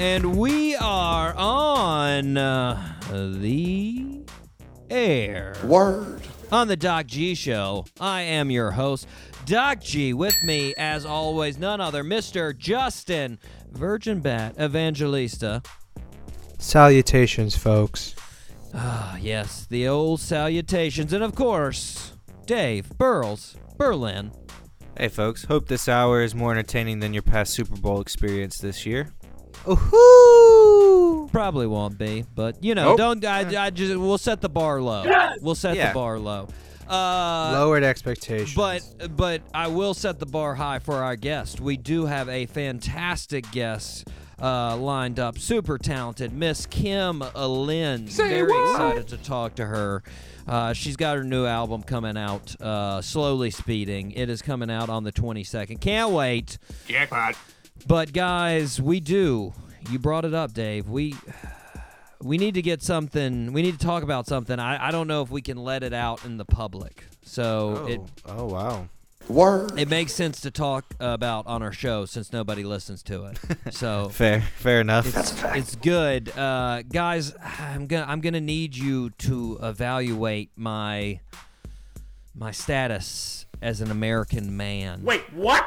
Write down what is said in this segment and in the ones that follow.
And we are on uh, the air. Word. On the Doc G Show. I am your host, Doc G. With me, as always, none other, Mr. Justin Virgin Bat Evangelista. Salutations, folks. Ah, yes, the old salutations. And of course, Dave Burles, Berlin. Hey, folks. Hope this hour is more entertaining than your past Super Bowl experience this year. Ooh. Probably won't be, but you know, Nope. don't. I, I just we'll set the bar low. We'll set Yeah. the bar low. Uh, Lowered expectations. But but I will set the bar high for our guest. We do have a fantastic guest uh, lined up, super talented, Miss Kim Lenz. Very excited to talk to her. Uh, she's got her new album coming out, uh, Slowly Speeding. It is coming out on the 22nd. Can't wait. Jackpot. But guys, we do. You brought it up, Dave. We we need to get something. We need to talk about something. I, I don't know if we can let it out in the public. So it oh wow. Word. it makes sense to talk about on our show since nobody listens to it. So Fair, fair enough. it's, it's good, uh, guys. I'm gonna I'm gonna need you to evaluate my my status as an American man. Wait, what?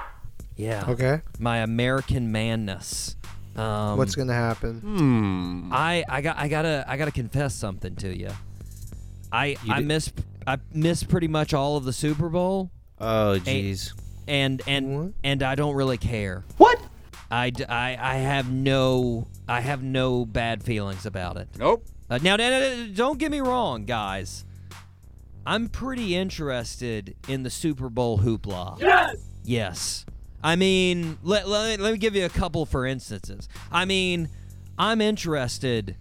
Yeah. okay. My American manness. Um, What's gonna happen? I I got I gotta I gotta confess something to you. I You I did- miss I missed pretty much all of the Super Bowl, oh jeez. and and What? and I don't really care. What? I, d- I, I have no I have no bad feelings about it. Nope. Uh, now, now, now, now, don't get me wrong, guys. I'm pretty interested in the Super Bowl hoopla. Yes. Yes. I mean, let, let, let me give you a couple for instances. I mean, I'm interested,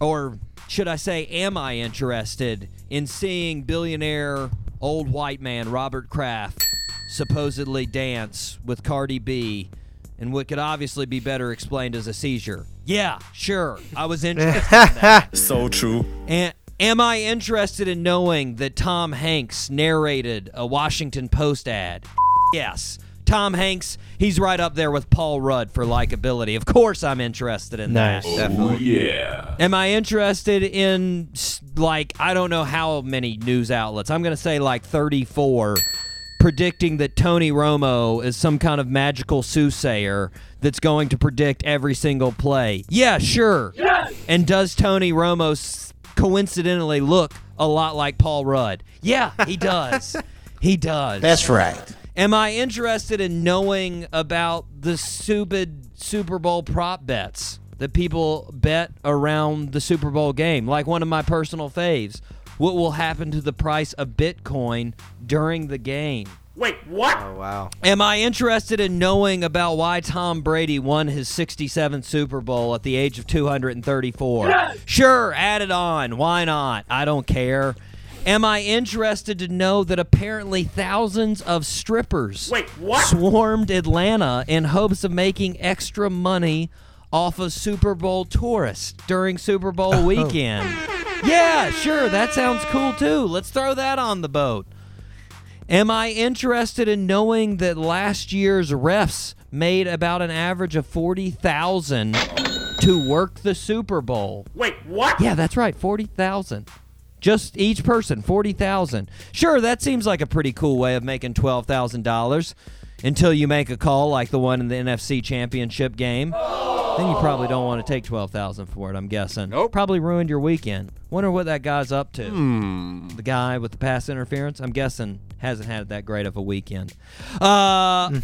or should I say, am I interested in seeing billionaire old white man Robert Kraft supposedly dance with Cardi B and what could obviously be better explained as a seizure? Yeah, sure. I was interested in that. So true. And am I interested in knowing that Tom Hanks narrated a Washington Post ad? Yes. Tom Hanks, he's right up there with Paul Rudd for likability. Of course I'm interested in Nice. that. Definitely. Yeah. Am I interested in like I don't know how many news outlets. I'm going to say like 34 predicting that Tony Romo is some kind of magical soothsayer that's going to predict every single play. Yeah, sure. Yes! And does Tony Romo s- coincidentally look a lot like Paul Rudd? Yeah, he does. he does. That's right. Am I interested in knowing about the stupid Super Bowl prop bets that people bet around the Super Bowl game? Like one of my personal faves. What will happen to the price of Bitcoin during the game? Wait, what? Oh wow. Am I interested in knowing about why Tom Brady won his 67th Super Bowl at the age of 234? Sure, add it on. Why not? I don't care. Am I interested to know that apparently thousands of strippers Wait, what? swarmed Atlanta in hopes of making extra money off of Super Bowl tourists during Super Bowl oh. weekend? Yeah, sure, that sounds cool too. Let's throw that on the boat. Am I interested in knowing that last year's refs made about an average of 40,000 to work the Super Bowl? Wait, what? Yeah, that's right, 40,000. Just each person, 40,000. Sure, that seems like a pretty cool way of making $12,000 until you make a call like the one in the NFC Championship game. Then you probably don't want to take 12,000 for it, I'm guessing. Nope. Probably ruined your weekend. Wonder what that guy's up to. The guy with the pass interference, I'm guessing hasn't had that great of a weekend. Uh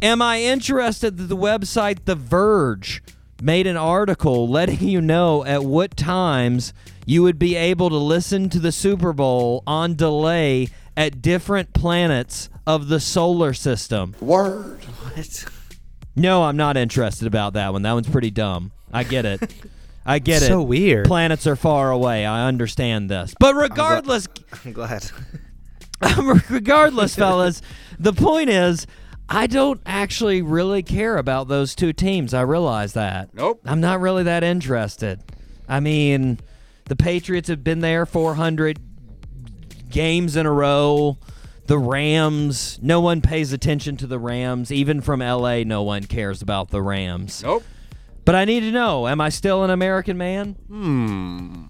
Am I interested that the website The Verge made an article letting you know at what times you would be able to listen to the Super Bowl on delay at different planets of the solar system? Word. What? No, I'm not interested about that one. That one's pretty dumb. I get it. I get so it. weird. Planets are far away. I understand this. But regardless, I'm glad. regardless, fellas, the point is, I don't actually really care about those two teams. I realize that. Nope. I'm not really that interested. I mean, the Patriots have been there 400 games in a row. The Rams, no one pays attention to the Rams. Even from LA, no one cares about the Rams. Nope. But I need to know, am I still an American man? Hmm.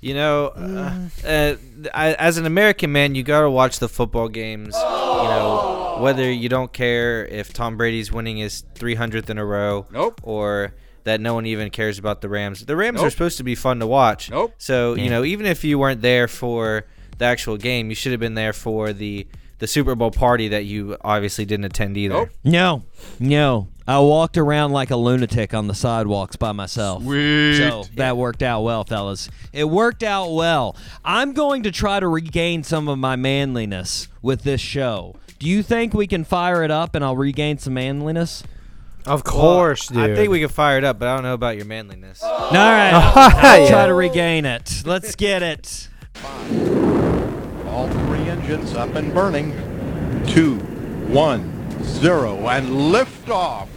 You know, uh, uh, I, as an American man, you gotta watch the football games. You know, whether you don't care if Tom Brady's winning his 300th in a row, Nope. or that no one even cares about the Rams. The Rams are supposed to be fun to watch. Nope. So Yeah. you know, even if you weren't there for the actual game, you should have been there for the the Super Bowl party that you obviously didn't attend either. Nope. No, no. I walked around like a lunatic on the sidewalks by myself. Sweet. So that worked out well, fellas. It worked out well. I'm going to try to regain some of my manliness with this show. Do you think we can fire it up and I'll regain some manliness? Of Well, course, dude. I think we can fire it up, but I don't know about your manliness. All right. I'll try to regain it. Let's get it. All three engines up and burning. Two, one, zero, and lift off.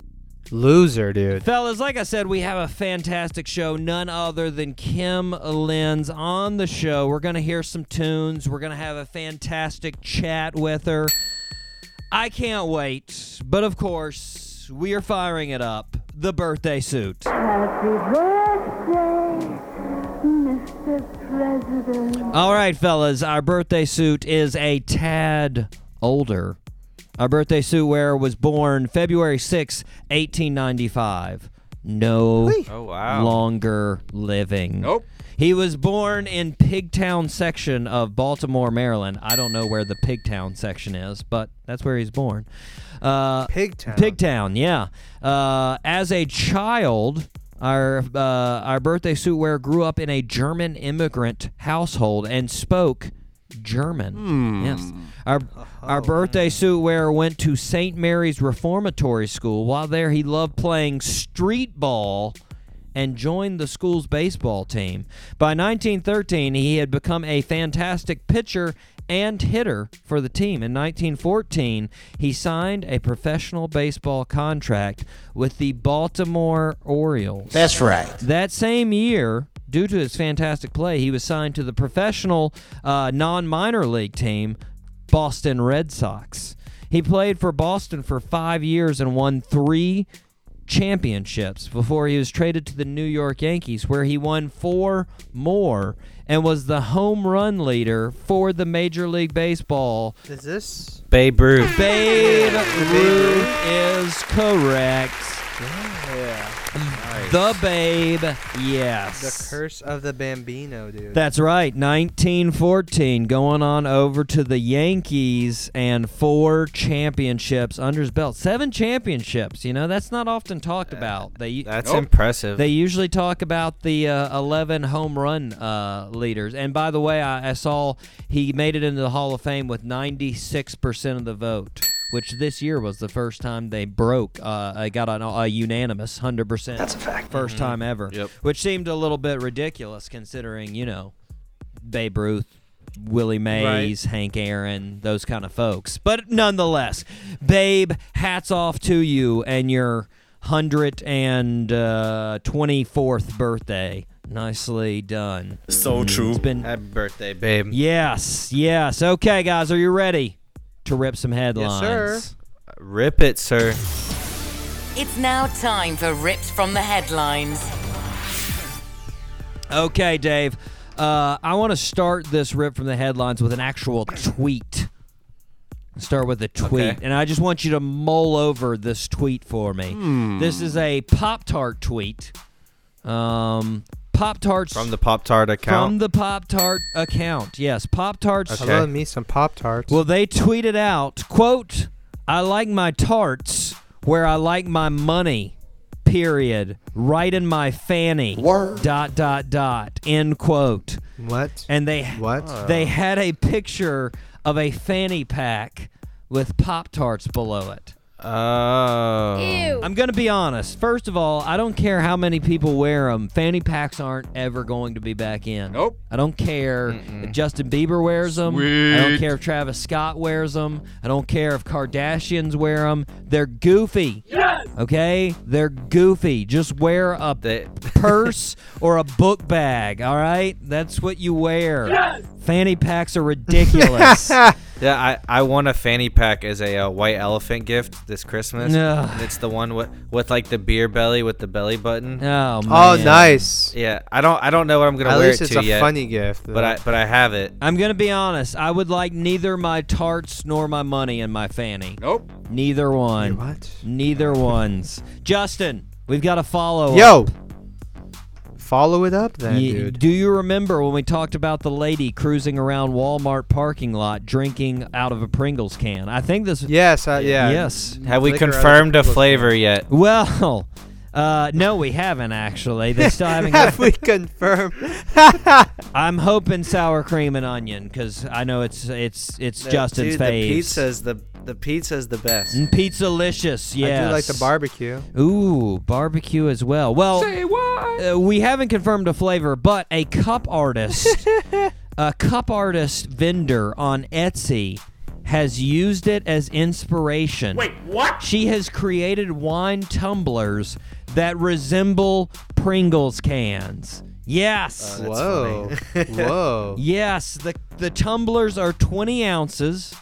Loser, dude. Fellas, like I said, we have a fantastic show. None other than Kim Lenz on the show. We're going to hear some tunes. We're going to have a fantastic chat with her. I can't wait. But of course, we are firing it up. The birthday suit. Happy birthday, Mr. President. All right, fellas, our birthday suit is a tad older. Our birthday suit wearer was born February 6, 1895. No Oh wow. longer living. Nope. He was born in Pigtown section of Baltimore, Maryland. I don't know where the Pigtown section is, but that's where he's born. Uh, Pigtown. Pigtown, yeah. Uh, as a child, our uh, our birthday suit wearer grew up in a German immigrant household and spoke German. Yes. Our our birthday suit wearer went to St. Mary's Reformatory School. While there, he loved playing street ball and joined the school's baseball team. By 1913, he had become a fantastic pitcher and hitter for the team. In 1914, he signed a professional baseball contract with the Baltimore Orioles. That's right. That same year, due to his fantastic play, he was signed to the professional uh, non minor league team, Boston Red Sox. He played for Boston for five years and won three championships before he was traded to the New York Yankees, where he won four more and was the home run leader for the Major League Baseball. Is this? Babe Ruth. Babe Ruth is correct. The Babe, yes. The curse of the Bambino, dude. That's right. 1914 going on over to the Yankees and four championships under his belt. Seven championships. You know, that's not often talked about. They That's Nope. impressive. they usually talk about the uh, 11 home run uh, leaders. And by the way, I, I saw he made it into the Hall of Fame with 96% of the vote, which this year was the first time they broke. Uh, I got a, a unanimous 100%. That's a fact. 1st time ever. Yep. Which seemed a little bit ridiculous considering, you know, Babe Ruth. Willie Mays, Hank Aaron, those kind of folks. But nonetheless, Babe, hats off to you and your hundred and uh, twenty fourth birthday. Nicely done. So true. It's been Happy birthday, babe. yes, yes. Okay, guys, are you ready to rip some headlines? sir. Rip it, sir. It's now time for Ripped from the Headlines. Okay, Dave. Uh, I want to start this rip from the headlines with an actual tweet. Start with a tweet, Okay. and I just want you to mull over this tweet for me. This is a Pop Tart tweet. Um, Pop Tarts From the Pop Tart account. from the Pop Tart account. Yes, Pop Tarts. Okay. I love me some Pop Tarts. Well, they tweeted out, quote, I like my tarts where I like my money, period. Right in my fanny. Word. Dot, dot, dot. End quote. what? And they what? they had a picture of a fanny pack with Pop Tarts below it. Oh. Ew. I'm gonna be honest. First of all, I don't care how many people wear them. Fanny packs aren't ever going to be back in. Nope. I don't care if Justin Bieber wears them. I don't care if Travis Scott wears them. I don't care if Kardashians wear them. They're goofy. Yes. Okay, they're goofy. Just wear a They, purse or a book bag. All right, that's what you wear. Fanny packs are ridiculous. yeah, I, I won a fanny pack as a uh, white elephant gift this Christmas. Ugh. And it's the one with with like the beer belly with the belly button. oh man. Oh, nice. Yeah, I don't I don't know what I'm gonna At wear least it it's to a yet. funny gift. but I but I have it. I'm gonna be honest. I would like neither my tarts nor my money in my fanny. Nope. Neither one. what? Neither ones. Justin, we've got a follow. Up. Yo. Follow it up then, Ye- dude. do you remember when we talked about the lady cruising around Walmart parking lot drinking out of a Pringles can? I think this. Yes, uh, yeah. Yes. Have we Flicker out of confirmed a Pringles flavor yet? Well, uh, no, we haven't actually. They still haven't. Have we confirmed? I'm hoping sour cream and onion because I know it's it's it's The- Justin's dude, the fave. pizza's the the pizza's the best. Mm, Pizzalicious, yes. I do like the barbecue. Ooh, barbecue as well. Well, Uh, we haven't confirmed a flavor, but a cup artist, a cup artist vendor on Etsy has used it as inspiration. Wait, what? She has created wine tumblers that resemble Pringles cans. Yes. That's Whoa. Whoa. Yes, the the tumblers are 20 ounces,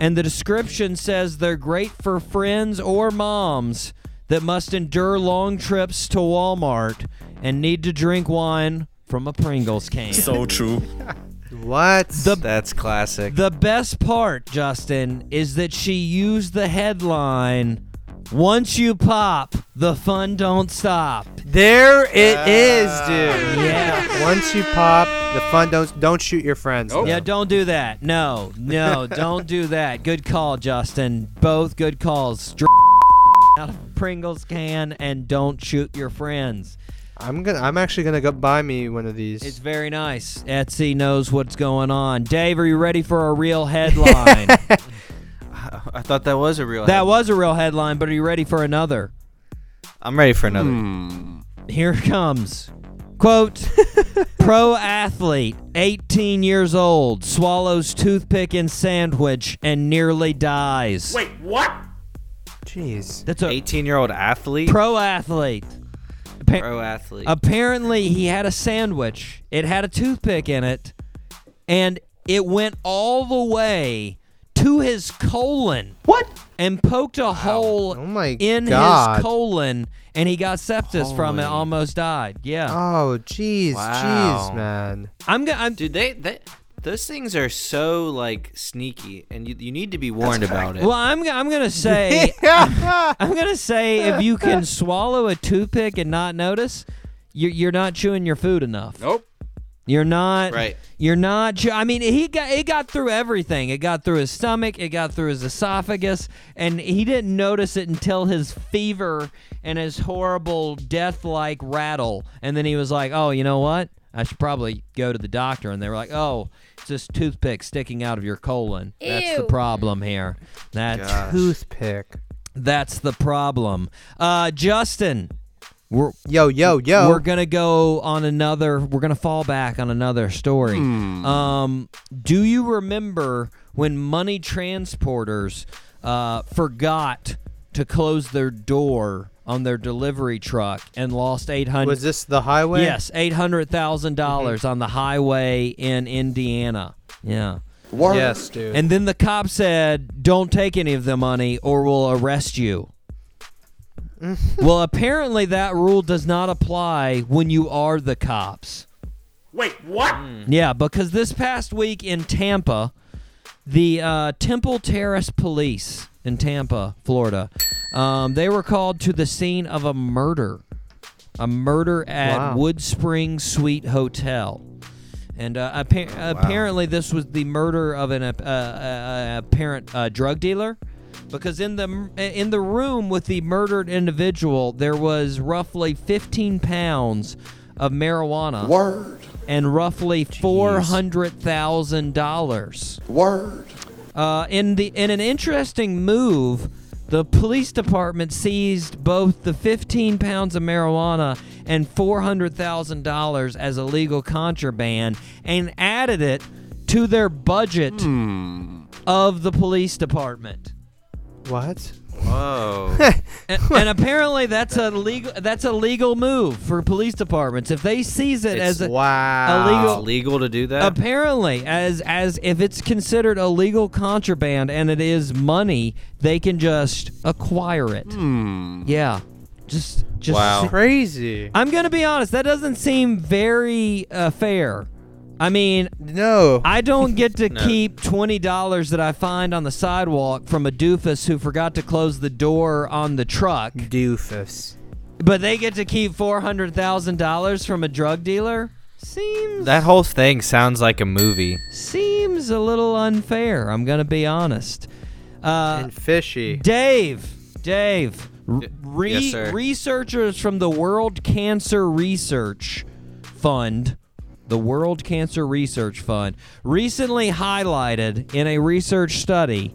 and the description says they're great for friends or moms that must endure long trips to Walmart and need to drink wine from a Pringles can. So true. What? The- That's classic. the best part, Justin, is that she used the headline once you pop, the fun don't stop. There it is, dude. Yeah. Once you pop, the fun don't don't shoot your friends. Nope. Yeah, don't do that. No, no, don't do that. Good call, Justin. Both good calls. Out of Pringles can and don't shoot your friends. I'm gonna. I'm actually gonna go buy me one of these. It's very nice. Etsy knows what's going on. Dave, are you ready for a real headline? I thought that was a real. that head- was a real headline, but are you ready for another? I'm ready for another. Hmm. Here comes. Quote Pro athlete, 18 years old, swallows toothpick in sandwich and nearly dies. Wait, what? Jeez. That's a 18 year old athlete. pro athlete. Appa- Pro athlete. Apparently, he had a sandwich. It had a toothpick in it, and it went all the way to his colon. What? And poked a hole Oh my in God. his colon, and he got sepsis from it. Almost died. Yeah. Oh, jeez, Wow. jeez, man. I'm gonna. I'm, Dude, they, they those things are so like sneaky, and you, you need to be warned about it. well, I'm. g- I'm gonna say. I'm gonna say if you can swallow a toothpick and not notice, you're you're not chewing your food enough. Nope. You're not Right. You're not. I mean, he got it got through everything. It got through his stomach. It got through his esophagus, and he didn't notice it until his fever and his horrible death-like rattle. And then he was like, "Oh, you know what? I should probably go to the doctor." And they were like, "Oh, it's this toothpick sticking out of your colon. That's the problem here. That's Gosh. Toothpick. that's the problem." Uh, Justin. We're, Yo, yo, yo. we're gonna go on another. We're gonna fall back on another story. Hmm. Um, do you remember when money transporters uh, forgot to close their door on their delivery truck and lost eight hundred? Was this the highway? Yes, eight hundred thousand dollars Mm-hmm. on the highway in Indiana. Yeah. Yes, dude. And then the cop said, "Don't take any of the money, or we'll arrest you." well, apparently that rule does not apply when you are the cops. Wait, what? Yeah, because this past week in Tampa, the uh, Temple Terrace Police in Tampa, Florida, um, they were called to the scene of a murder, a murder at Wow. Wood Springs Suite Hotel. And uh, appa- apparently, this was the murder of an uh, uh, uh, apparent uh, drug dealer, because in the in the room with the murdered individual, there was roughly 15 pounds of marijuana Word. and roughly four hundred thousand dollars. Word. Uh, in the in an interesting move, the police department seized both the 15 pounds of marijuana and $400,000 as illegal contraband and added it to their budget of the police department. What? Whoa. and, and apparently that's a legal that's a legal move for police departments if they seize it It's as a, Wow. illegal- It's legal to do that? apparently as as if it's considered illegal contraband and it is money they can just acquire it yeah just just Wow. Crazy. i'm gonna be honest that doesn't seem very uh, fair i mean No. I don't get to No. keep twenty dollars that I find on the sidewalk from a doofus who forgot to close the door on the truck, Doofus. but they get to keep four hundred thousand dollars from a drug dealer. Seems that whole thing sounds like a movie. seems a little unfair. I'm gonna be honest. Uh, and fishy. Dave, Dave, re- yes, sir. researchers from the World Cancer Research Fund, the World Cancer Research Fund, recently highlighted in a research study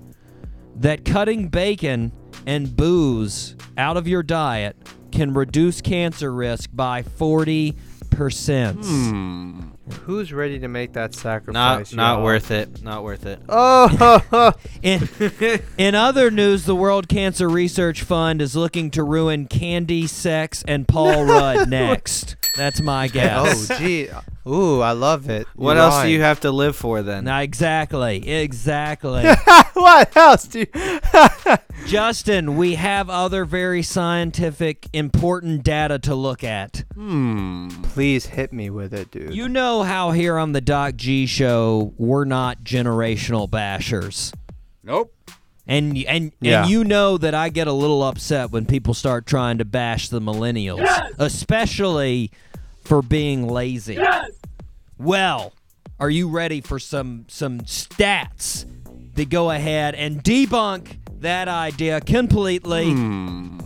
that cutting bacon and booze out of your diet can reduce cancer risk by 40%. Hmm. Who's ready to make that sacrifice? not y'all? worth it. Not worth it. Oh, In, in other news, the World Cancer Research Fund is looking to ruin candy, sex, and Paul Rudd next. That's my guess. oh, gee. Ooh, I love it. What You else do you have to live for then? Now, exactly, exactly. what else do you? Justin, we have other very scientific, important data to look at. hmm. Please hit me with it, dude. You know how here on the Doc G show, we're not generational bashers. Nope. And and Yeah. and you know that I get a little upset when people start trying to bash the millennials, especially for being lazy. Well, are you ready for some some stats that go ahead and debunk that idea completely? Hmm.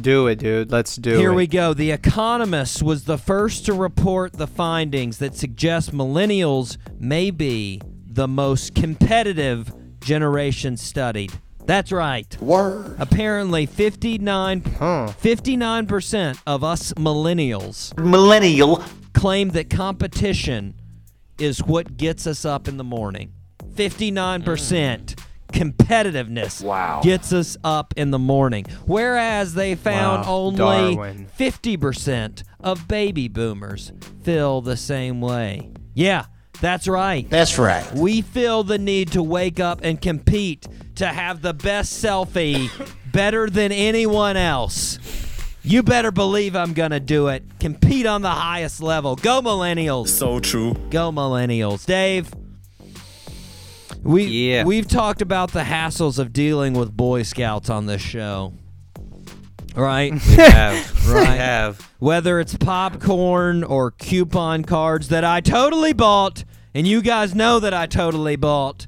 do it, dude. Let's do Here it. Here we go. The Economist was the first to report the findings that suggest millennials may be the most competitive generation studied. That's right. Word. Apparently 59 Huh. 59% of us millennials Millennial. claim that competition is what gets us up in the morning. 59% competitiveness Wow. gets us up in the morning. Whereas they found Wow, only Darwin. 50% of baby boomers feel the same way. Yeah, that's right. That's right. We feel the need to wake up and compete to have the best selfie better than anyone else. You better believe I'm going to do it. Compete on the highest level. Go millennials. So true. Go millennials. Dave, we Yeah. we've talked about the hassles of dealing with boy scouts on this show. Right? We have. Right. We have. Whether it's popcorn or coupon cards that I totally bought and you guys know that I totally bought.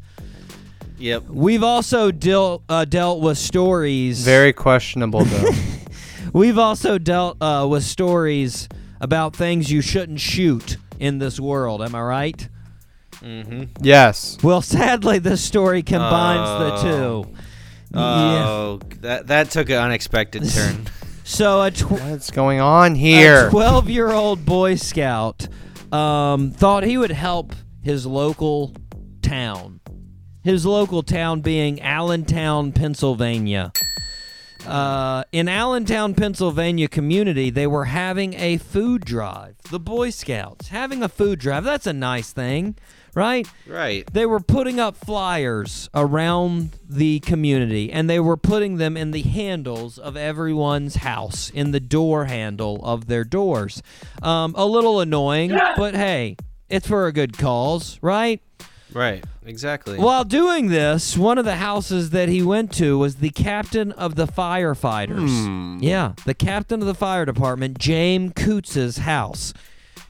Yep. We've also dealt uh, dealt with stories. Very questionable, though. We've also dealt uh, with stories about things you shouldn't shoot in this world. Am I right? Mm-hmm. Yes. Well, sadly, this story combines the Oh. two. Yeah. Oh, that that took an unexpected turn. So a, tw- What's going on here? a 12 year old Boy Scout um, thought he would help his local town. His local town being Allentown, Pennsylvania. Uh, in Allentown, Pennsylvania community, they were having a food drive. The Boy Scouts having a food drive. That's a nice thing, right? right. They were putting up flyers around the community and they were putting them in the handles of everyone's house, in the door handle of their doors. Um, a little annoying, but hey, it's for a good cause, right? Right. Exactly. While doing this, one of the houses that he went to was the captain of the firefighters. Yeah, the captain of the fire department, James Kutz's house.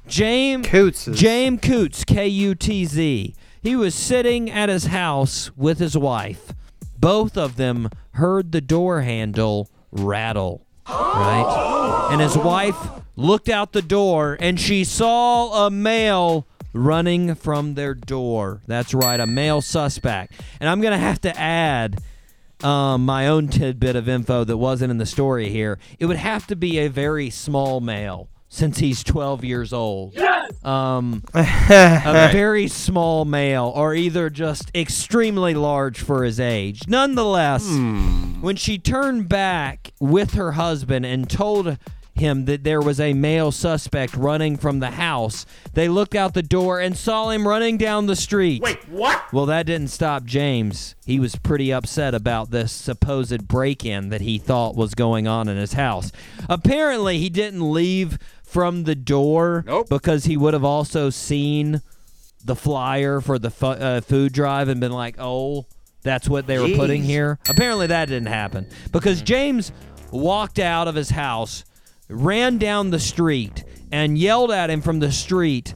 James Kutz's. James Kutz, K U T Z. He was sitting at his house with his wife. Both of them heard the door handle rattle. Right? And his wife looked out the door and she saw a male running from their door. That's right, a male suspect. And I'm going to have to add um, my own tidbit of info that wasn't in the story here, it would have to be a very small male since he's 12 years old. Um, a very small male, or either just extremely large for his age. Nonetheless, when she turned back with her husband and told him that there was a male suspect running from the house, they looked out the door and saw him running down the street. Wait, what? Well, that didn't stop James. He was pretty upset about this supposed break in that he thought was going on in his house. Apparently, he didn't leave from the door Nope. because he would have also seen the flyer for the fu- uh, food drive and been like, oh, that's what they were putting here. Apparently, that didn't happen because James walked out of his house, ran down the street, and yelled at him from the street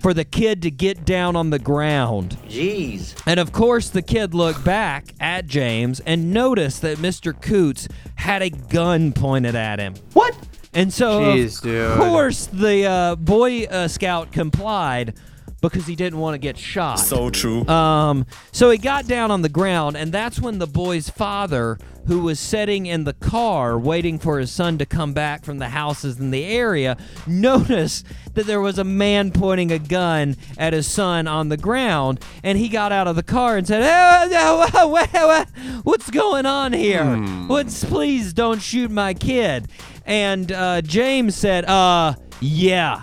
for the kid to get down on the ground. Jeez. And of course, the kid looked back at James and noticed that Mr. Kutz had a gun pointed at him. What? And so, Jeez, of dude. course, the uh, Boy uh, Scout complied because he didn't want to get shot. So true. Um, so he got down on the ground, and that's when the boy's father, who was sitting in the car waiting for his son to come back from the houses in the area, noticed that there was a man pointing a gun at his son on the ground, and he got out of the car and said, "Hey, wha- wha- wha- wha- "What's going on here? What's please don't shoot my kid." And uh, James said, "Uh, yeah."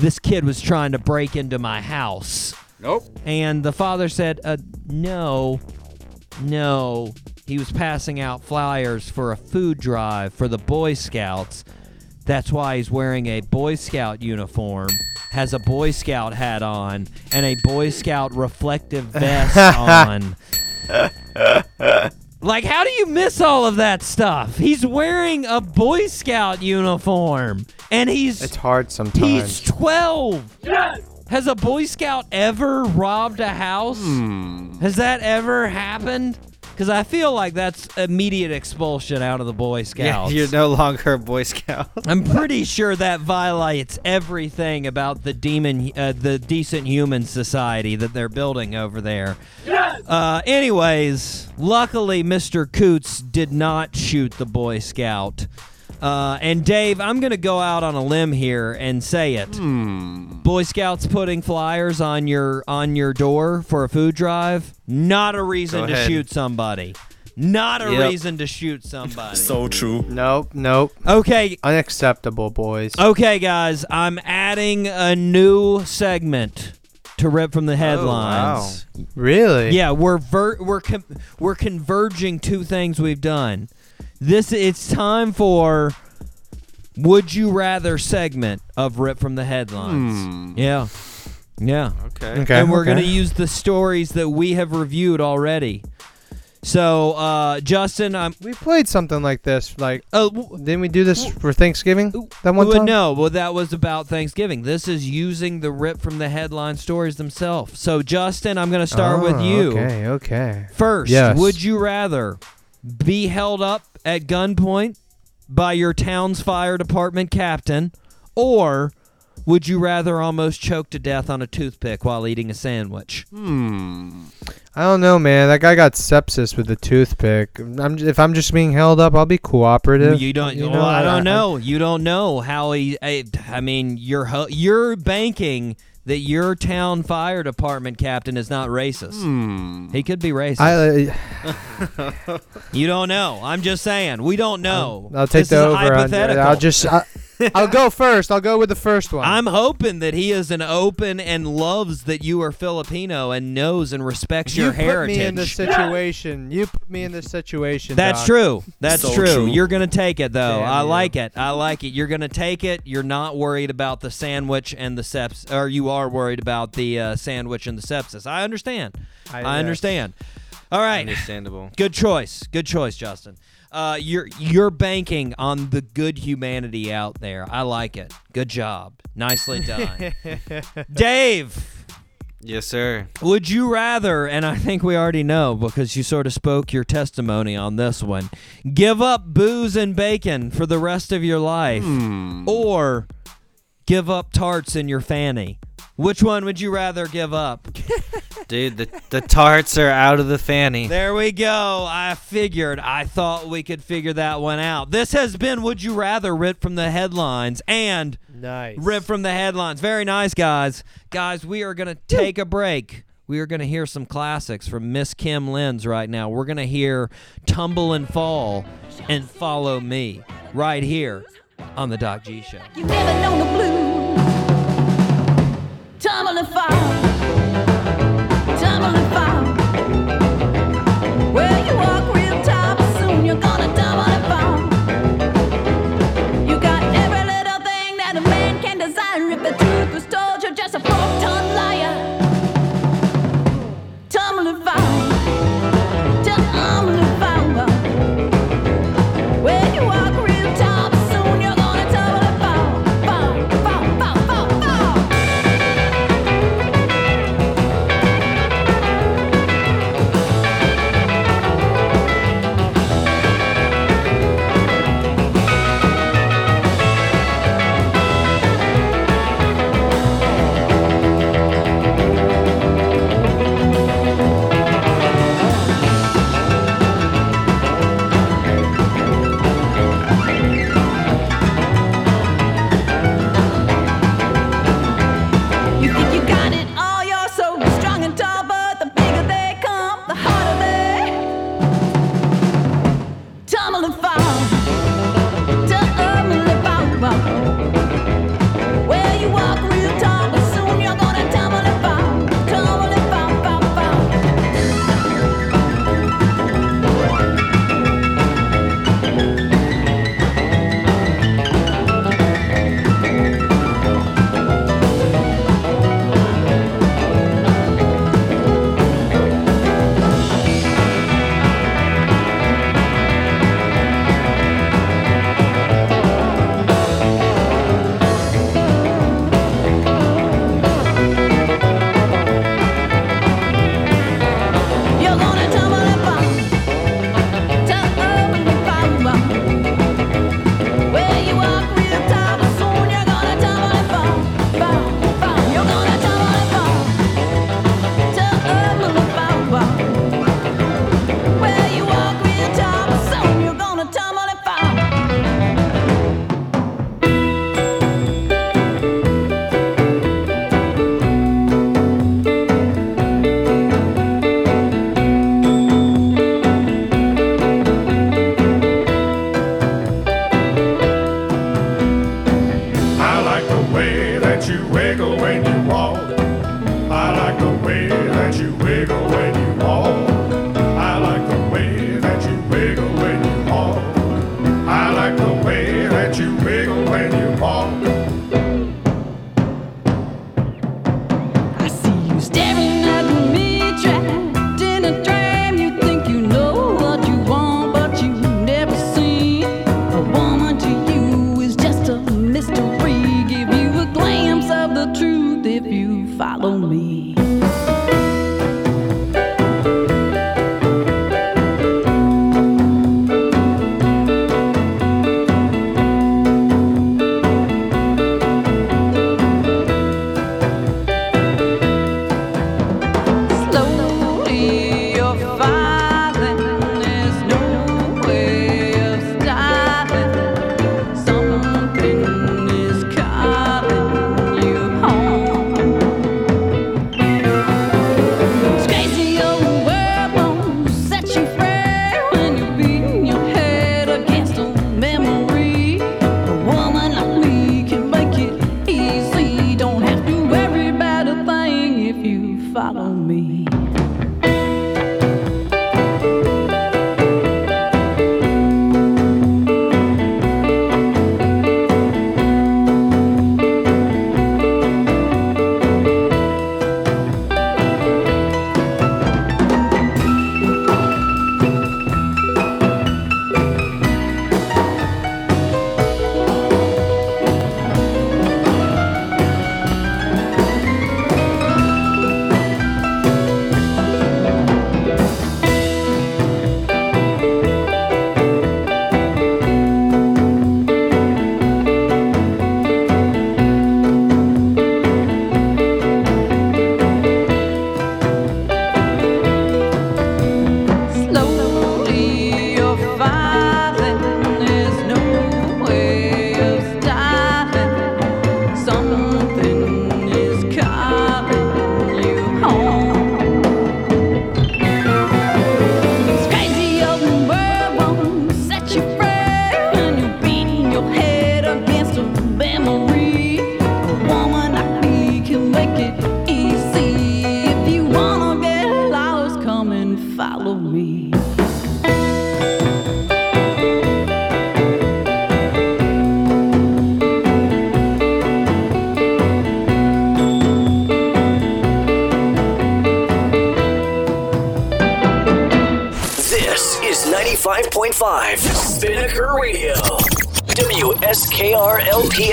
This kid was trying to break into my house. Nope. And the father said, uh, no, no. He was passing out flyers for a food drive for the Boy Scouts. That's why he's wearing a Boy Scout uniform, has a Boy Scout hat on, and a Boy Scout reflective vest on. Like, how do you miss all of that stuff? He's wearing a Boy Scout uniform, and he's It's hard sometimes. He's sometimes. 12. Has a Boy Scout ever robbed a house? Hmm. Has that ever happened? Because I feel like that's immediate expulsion out of the Boy Scouts. Yeah, Scouts. you're no longer a Boy Scout. I'm pretty sure that violates everything about the demon, uh, the decent human society that they're building over there. Uh, anyways, luckily Mr. Kutz did not shoot the Boy Scout. Uh, and Dave, I'm gonna go out on a limb here and say it. Boy Scouts putting flyers on your on your door for a food drive, not a reason Go to ahead. shoot somebody. Not a Yep. reason to shoot somebody. So true. Nope, nope. okay, Unacceptable, boys. Okay, guys, I'm adding a new segment to rip from the headlines. Really? Yeah, we're ver- we're com- we're converging two things we've done. This it's time for would you rather segment of rip from the headlines. Yeah. Yeah. Okay. Okay. and we're okay. going to use the stories that we have reviewed already. So, uh Justin, I'm We played something like this. Like, uh, w- didn't we do this for Thanksgiving? That one well, time. No, well, that was about Thanksgiving. This is using the rip from the headline stories themselves. So, Justin, I'm going to start with Oh, you. Okay. Okay. First, Yes. would you rather be held up at gunpoint by your town's fire department captain, or would you rather almost choke to death on a toothpick while eating a sandwich? Hmm. I don't know, man. That guy got sepsis with a toothpick. I'm, if I'm just being held up, I'll be cooperative. You don't. You know, I I- don't know. You don't know how he. I, I mean, you're you're banking that your town fire department captain is not racist. He could be racist. I, uh, you don't know. I'm just saying. We don't know. I'll take this the is over. on- hypothetical. I'll just. I, I'll go first. I'll go with the first one. I'm hoping that he is an open and loves that you are Filipino and knows and respects you your heritage. You put me in this situation. You put me in this situation. That's Doc. true. That's So true. true. You're gonna take it though. Damn I you. like it. I like it. You're gonna take it. You're not worried about the sandwich and the seps, or you are worried about the uh, sandwich and the sepsis. I understand. I, I- understand. All right. Understandable. Good choice. Good choice, Justin. Uh, you're you're banking on the good humanity out there. I like it. Good job. Nicely done. Dave. Yes, sir. Would you rather, and I think we already know because you sort of spoke your testimony on this one, give up booze and bacon for the rest of your life or give up tarts in your fanny? Which one would you rather give up? Dude, the, the tarts are out of the fanny. There we go. I figured. I thought we could figure that one out. This has been Would You Rather ripped from the Headlines and nice. Rip from the Headlines. Very nice, guys. Guys, we are going to take a break. We are going to hear some classics from Miss Kim Lenz right now. We're going to hear Tumble and Fall and Follow Me right here on The Doc G Show. I'm on the fire.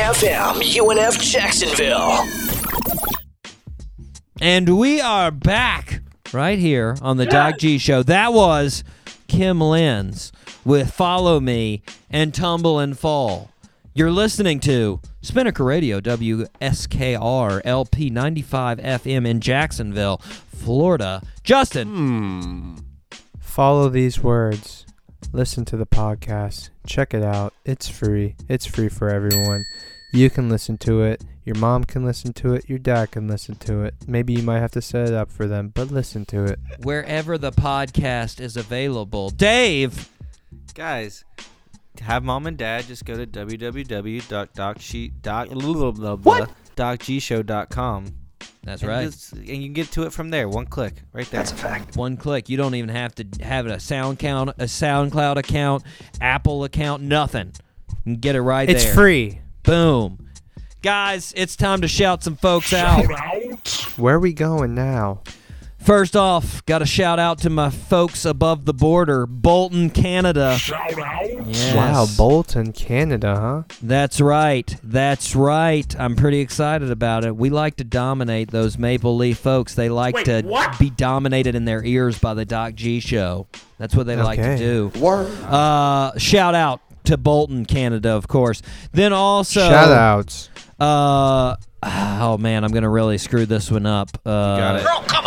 WSKR LPFM, UNF Jacksonville. And we are back right here on the Doc G Show. That was Kim Lenz with Follow Me and Tumble and Fall. You're listening to Spinnaker Radio, WSKR LP 95 FM in Jacksonville, Florida. Justin. Hmm. Follow these words. Listen to the podcast. Check it out. It's free. It's free for everyone. You can listen to it. Your mom can listen to it. Your dad can listen to it. Maybe you might have to set it up for them, but listen to it. Wherever the podcast is available. Dave. Guys, have mom and dad just go to www.docgshow.com. That's and right. just- and you can get to it from there. One click, right there. That's a fact. One click. You don't even have to have a sound count, a SoundCloud account, Apple account, nothing. You can get it right It's there. It's free. Boom. Guys, it's time to shout some folks out. Where are we going now? First off, got a shout out to my folks above the border, Bolton, Canada. Yes. Wow, Bolton, Canada, huh? That's right. That's right. I'm pretty excited about it. We like to dominate those Maple Leaf folks. They like to be dominated in their ears by the Doc G show. That's what they like to Okay. do. Uh, shout out to Bolton, Canada, of course. Then also Shout outs. Uh, oh man, I'm gonna really screw this one up. Uh, got it. Come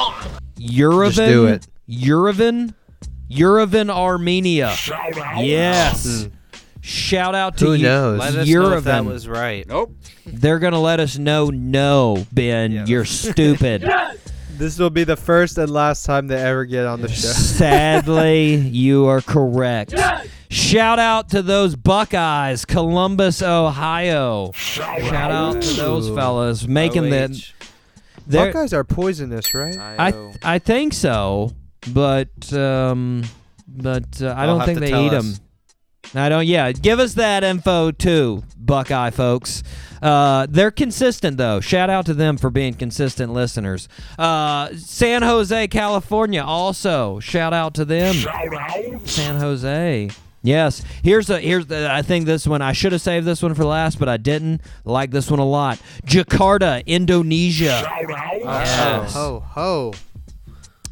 Eurovan. Just do it. Eurovan. Eurovan, Armenia. Yes. Shout out to Who you. knows? Let us know if that was right. Nope. They're gonna let us know. No, Ben, Yeah. you're stupid. This will be the first and last time they ever get on the show. Sadly, you are correct. Shout out to those Buckeyes, Columbus, Ohio. Shout out to those fellas making the. OH. they're- Buckeyes are poisonous, right? I IO. I think so, but um, but uh, I don't think they eat us. them. I don't. Yeah, give us that info too, Buckeye folks. Uh, they're consistent though. Shout out to them for being consistent listeners. Uh, San Jose, California, also shout out to them. San Jose. Yes. Here's a here's the, I think this one I should have saved this one for last, but I didn't. like this one a lot. Jakarta, Indonesia. Yes. Ho ho.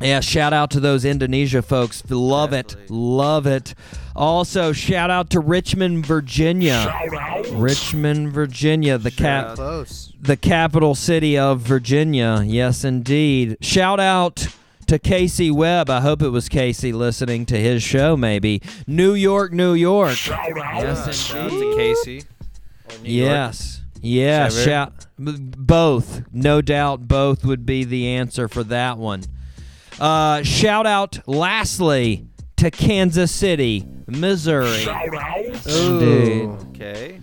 Yeah, shout out to those Indonesia folks. Love it. Love it. Also, shout out to Richmond, Virginia. Richmond, Virginia, the cap the capital city of Virginia. Yes, indeed. Shout out to Casey Webb. I hope it was Casey listening to his show maybe. New York, New York. Yes, Shout out to Casey. Or New York. Yes. Yes, Trevor? shout both. No doubt both would be the answer for that one. Uh, shout out lastly to Kansas City, Missouri. Indeed. Ooh. Okay.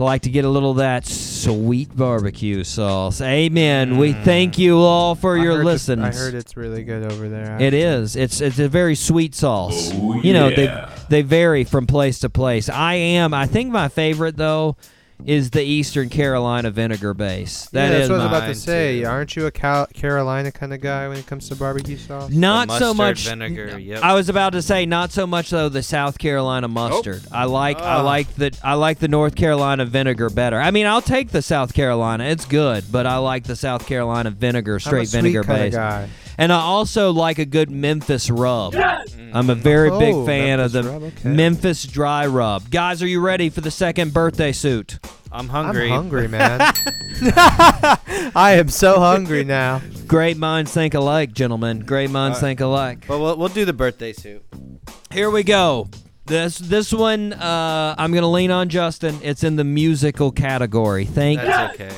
Like to get a little of that sweet barbecue sauce. Amen. We mm. thank you all for I your heard it's- listens. I heard it's really good over there. It is. It's it's a very sweet sauce. Oh, you know, they they vary from place to place. I am. I think my favorite though is the Eastern Carolina vinegar base. That yeah, is that's what I was about to say. too. Aren't you a Cal- Carolina kind of guy when it comes to barbecue sauce? Not so much vinegar, yep. I was about to say not so much though the South Carolina mustard. I like I ah. like the I like the North Carolina vinegar better. I mean, I'll take the South Carolina. It's good, but I like the South Carolina vinegar, I'm a straight sweet vinegar base. guy. And I also like a good Memphis rub. I'm a very big Oh, fan of the Memphis rub, okay. Memphis dry rub. Guys, are you ready for the second birthday suit? I'm hungry. I'm hungry, man. I am so hungry now. Great minds think alike, gentlemen. Great minds All right. think alike. But we'll, we'll do the birthday suit. Here we go. This this one uh, I'm gonna lean on Justin. It's in the musical category. Think That's okay.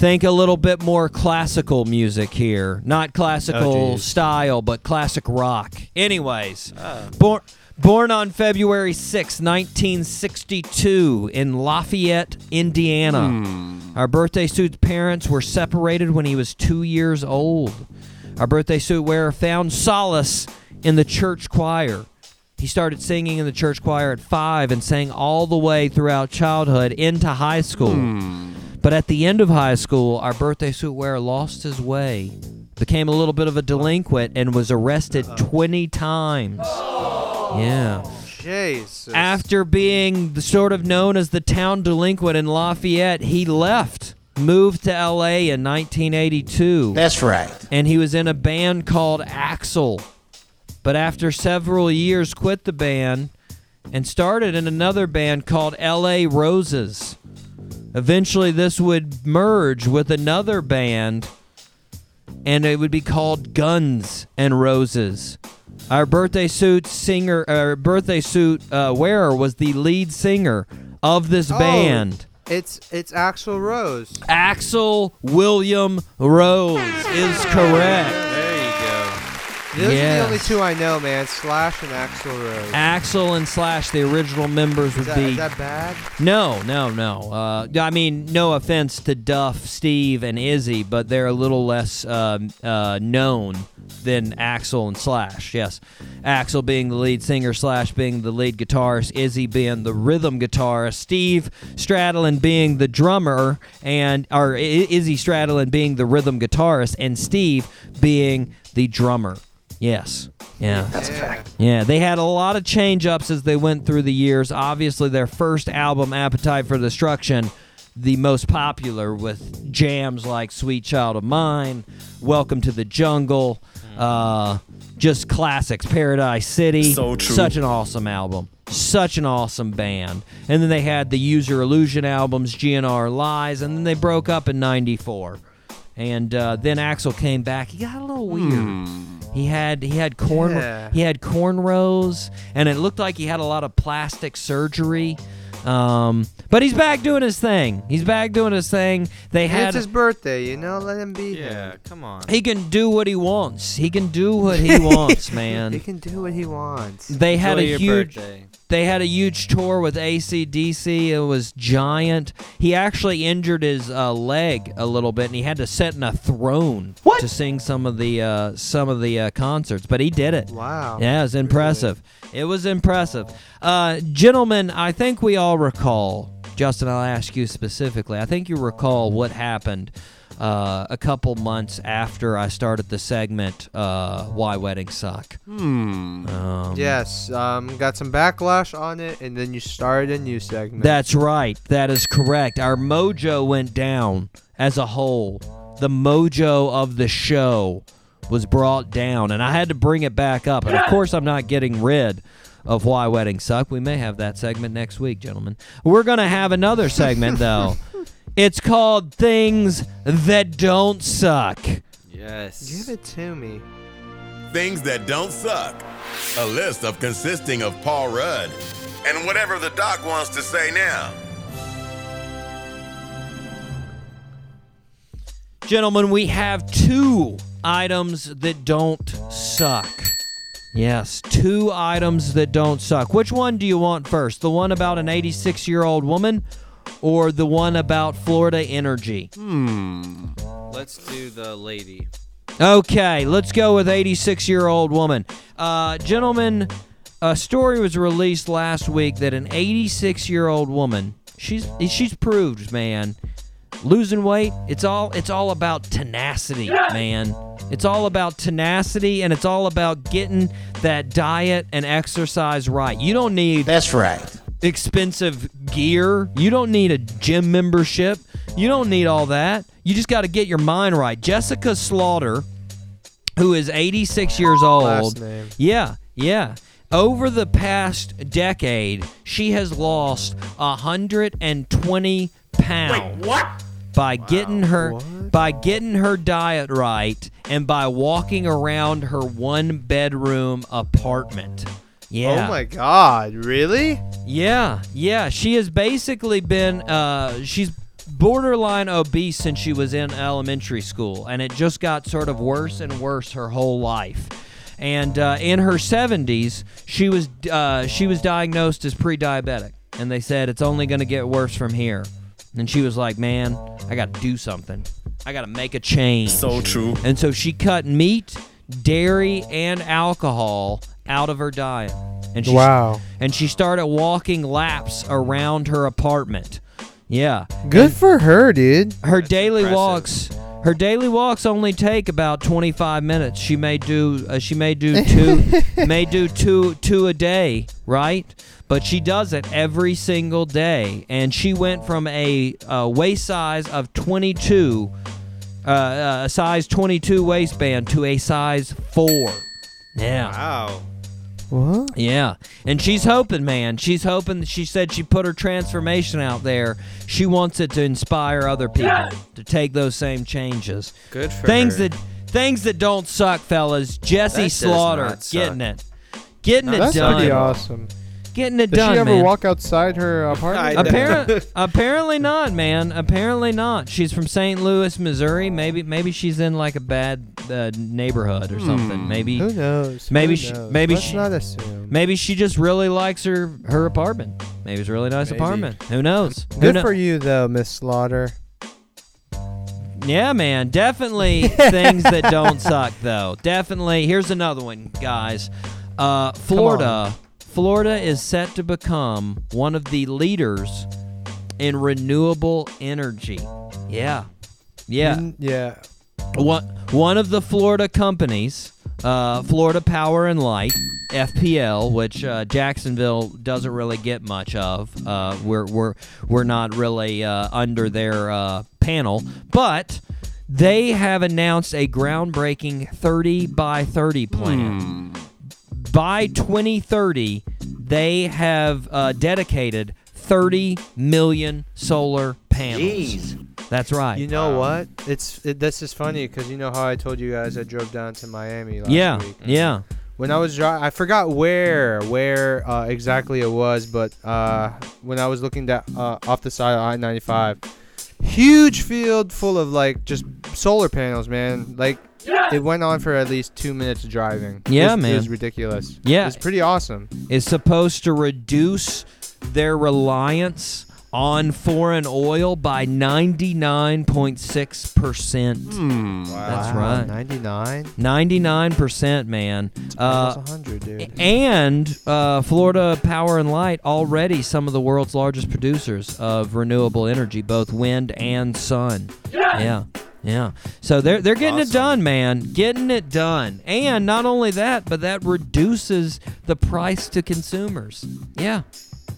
Think a little bit more classical music here. Not classical Oh, style, but classic rock. Anyways, Ah. born born on February 6, 1962 in Lafayette, Indiana. Our birthday suit's parents were separated when he was 2 years old. Our birthday suit wearer found solace in the church choir. He started singing in the church choir at 5 and sang all the way throughout childhood into high school. But at the end of high school, our birthday suit wearer lost his way, became a little bit of a delinquent, and was arrested uh-huh. 20 times. Yeah. Jesus. After being sort of known as the town delinquent in Lafayette, he left, moved to L.A. in 1982. That's right. and he was in a band called Axel. But after several years, quit the band and started in another band called L.A. Roses. Eventually, this would merge with another band, and it would be called Guns N' Roses. Our birthday suit singer, our birthday suit uh, wearer, was the lead singer of this Oh. band. It's it's Axl Rose. Axl William Rose is correct. There you go. Those are the only two I know, man. Slash and Axl Rose. Axl and Slash, the original members, would that, be is that bad? no, no, no. Uh, I mean, no offense to Duff, Steve, and Izzy, but they're a little less um uh, known than Axl and Slash. Yes, Axl being the lead singer, Slash being the lead guitarist, Izzy being the rhythm guitarist, Steve Stradlin being the drummer, and or Izzy Stradlin being the rhythm guitarist, and Steve being the drummer. Yes. Yeah. That's a fact. Yeah, they had a lot of change ups as they went through the years. Obviously, their first album, Appetite for Destruction, the most popular with jams like Sweet Child O' Mine, Welcome to the Jungle, uh, just classics, Paradise City. So true. Such an awesome album. Such an awesome band. And then they had the Use Your Illusion albums, GNR Lies, and then they broke up in 94. And uh, then Axl came back. He got a little weird. He had he had corn Yeah. he had cornrows, and it looked like he had a lot of plastic surgery. Um, but he's back doing his thing. He's back doing his thing. They had it's his birthday, you know. Let him be. Yeah, him. come on. he can do what he wants. He can do what he wants, man. He can do what he wants. They had a your huge birthday. They had a huge tour with AC/DC. It was giant. He actually injured his uh, leg a little bit, and he had to sit in a throne to sing some of the uh, some of the uh, concerts. But he did it. Wow. Yeah, it was impressive. It was impressive. Uh, gentlemen, I think we all recall. Justin, I'll ask you specifically. I think you recall what happened uh, a couple months after I started the segment, uh, Why Weddings Suck. Hmm. Um, Yes. Um. Got some backlash on it, and then you started a new segment. That's right. That is correct. Our mojo went down as a whole. The mojo of the show was brought down, and I had to bring it back up. And of course, I'm not getting rid of Why Weddings Suck. We may have that segment next week, gentlemen. We're going to have another segment, though. It's called Things That Don't Suck. Yes. Give it to me. Things that don't suck. A list of consisting of Paul Rudd and whatever the doc wants to say now. Gentlemen, we have two items that don't suck. Yes, two items that don't suck. Which one do you want first? The one about an 86 year old woman or the one about Florida Energy? Hmm. Let's do the lady. Okay, let's go with 86 year old woman. Uh, gentlemen, a story was released last week that an 86 year old woman, she's she's proved, man, losing weight. It's all it's all about tenacity, man. It's all about tenacity, and it's all about getting that diet and exercise right. You don't need That's right. Expensive gear. You don't need a gym membership. You don't need all that. You just got to get your mind right. Jessica Slaughter, who is 86 years old. Last name. Yeah, yeah. Over the past decade, she has lost 120 pounds. what? By getting her What? by getting her diet right and by walking around her one bedroom apartment. Yeah. Oh my God! Really? Yeah, yeah. She has basically been uh she's borderline obese since she was in elementary school and it just got sort of worse and worse her whole life. And uh, in her 70s, she was uh, she was diagnosed as pre-diabetic and they said it's only going to get worse from here. And she was like, "Man, I got to do something. I got to make a change." So true. And so she cut meat, dairy, and alcohol out of her diet. And she Wow. and she started walking laps around her apartment. Yeah. Good for her, dude. Her daily impressive. walks her daily walks only take about 25 minutes. She may do uh, she may do two may do two two a day, right? But she does it every single day, and she went from a uh, waist size of 22, uh, uh, a size 22 waistband to a size four. Yeah. Wow. What? Yeah, and she's hoping, man. She's hoping. She said she put her transformation out there. She wants it to inspire other people to take those same changes. Good for things her. that things that don't suck, fellas. Jesse That does Slaughter not suck. getting it, getting it That's done, pretty awesome. Getting it Did done, she ever man. walk outside her apartment? I know. Apparently, apparently not, man. Apparently not. She's from St. Louis, Missouri. Maybe, maybe she's in like a bad uh, neighborhood or something. Maybe, Who knows? Maybe Who she- knows? maybe Let's she- not assume. maybe she just really likes her her apartment. Maybe it's a really nice Maybe. apartment. Who knows? Who Good kno- for you though, Miss Slaughter. Yeah, man. Definitely things that don't suck, though. Definitely. Here's another one, guys. Uh, Florida. Florida is set to become one of the leaders in renewable energy. Yeah. Yeah. Yeah. One, one of the Florida companies, uh, Florida Power and Light, FPL, which uh, Jacksonville doesn't really get much of. Uh, we're, we're, we're not really uh, under their uh, panel, but they have announced a groundbreaking 30 by 30 plan. By 2030, they have uh, dedicated 30 million solar panels. Jeez. That's right. You know what? It's it, this is funny because you know how I told you guys I drove down to Miami last yeah, week. yeah. When I was driving, I forgot where where uh, exactly it was, but uh, when I was looking da- uh, off the side of I-95, huge field full of like just solar panels, man. Like it went on for at least two minutes driving. Yeah, it was, man. It was ridiculous. Yeah. it's pretty awesome. It's supposed to reduce their reliance on foreign oil by 99.6%. That's right. Ninety nine. 99%, man. Uh, Almost hundred, dude. and uh, Florida Power and Light already some of the world's largest producers of renewable energy, both wind and sun. Yeah. Yeah. So they're they're getting it done, man. Getting it done. And not only that, but that reduces the price to consumers. Yeah.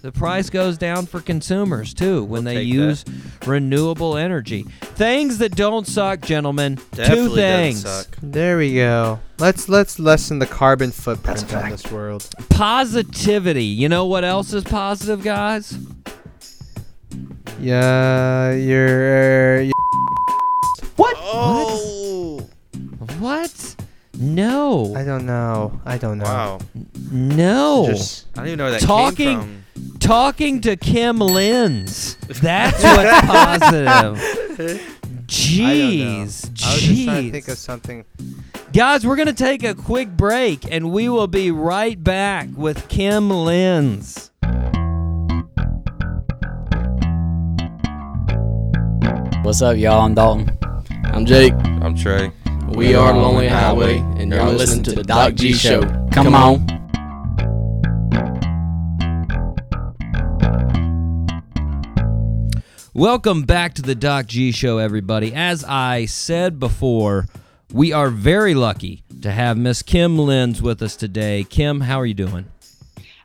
The price goes down for consumers too when they take use renewable energy. Things that don't suck, gentlemen. Two Definitely doesn't things. suck. There we go. Let's let's lessen the carbon footprint on this world. Positivity. You know what else is positive, guys? Yeah, you're. Oh. What? No. I don't know. I don't know. Wow. no. Just I don't even know where that Talking- came Talking to Kim Lenz. That's what's positive. Jeez. I don't know. I was just trying to think of something. Guys, we're going to take a quick break and we will be right back with Kim Lenz. What's up, y'all? I'm Dalton. I'm Jake. I'm Trey. We are Lonely Highway, and you're listening to the Doc G Show. Come on. Welcome back to the Doc G Show, everybody. As I said before, we are very lucky to have Miss Kim Lenz with us today. Kim, how are you doing?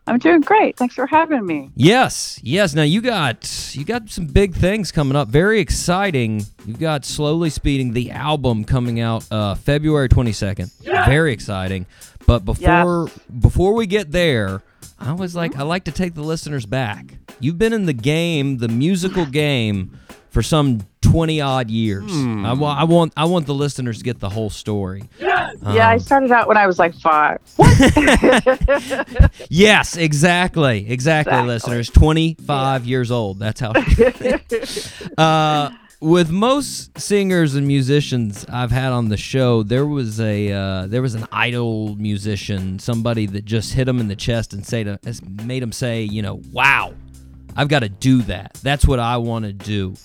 I'm doing great. Thanks for having me. Yes, yes. Now you got you got some big things coming up. Very exciting. You've got Slowly Speeding, the album coming out uh, February twenty second. Yeah. Very exciting. But before before we get there, I was like, I like to take the listeners back. You've been in the game, the musical game, for some twenty odd years. I, wa- I want I want the listeners to get the whole story. yeah, I Um, started out when I was like five. Yes, exactly, exactly, Exactly. listeners. Twenty-five years old. That's how. uh, with most singers and musicians I've had on the show, there was a uh, there was an idol musician, somebody that just hit them in the chest and say to has made them say, you know, wow, I've got to do that. That's what I want to do.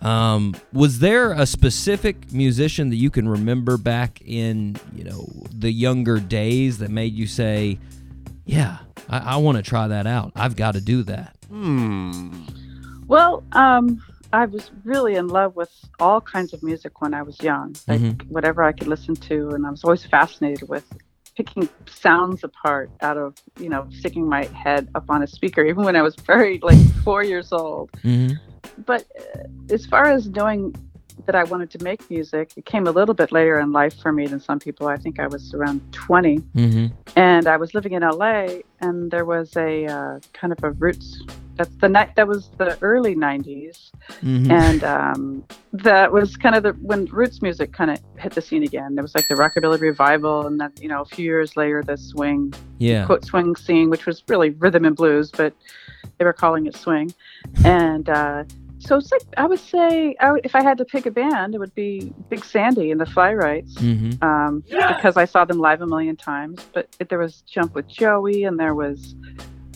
Um, was there a specific musician that you can remember back in you know the younger days that made you say, yeah, I, I want to try that out. I've got to do that. Well, um, I was really in love with all kinds of music when I was young, like Mhm. whatever I could listen to, and I was always fascinated with picking sounds apart out of you know sticking my head up on a speaker, even when I was very like four years old. Mm-hmm. But uh, as far as knowing that I wanted to make music, it came a little bit later in life for me than some people. I think I was around 20, Mm-hmm. and I was living in LA, and there was a uh, kind of a roots. That's the night. That was the early '90s, Mhm. and um, that was kind of the when roots music kind of hit the scene again. There was like the rockabilly revival, and that you know a few years later the swing Yeah. quote swing scene, which was really rhythm and blues, but they were calling it swing. And uh, so it's like I would say, I would, if I had to pick a band, it would be Big Sandy and the Flyrights, Mm-hmm. um, because I saw them live a million times. But there was Jump with Joey, and there was.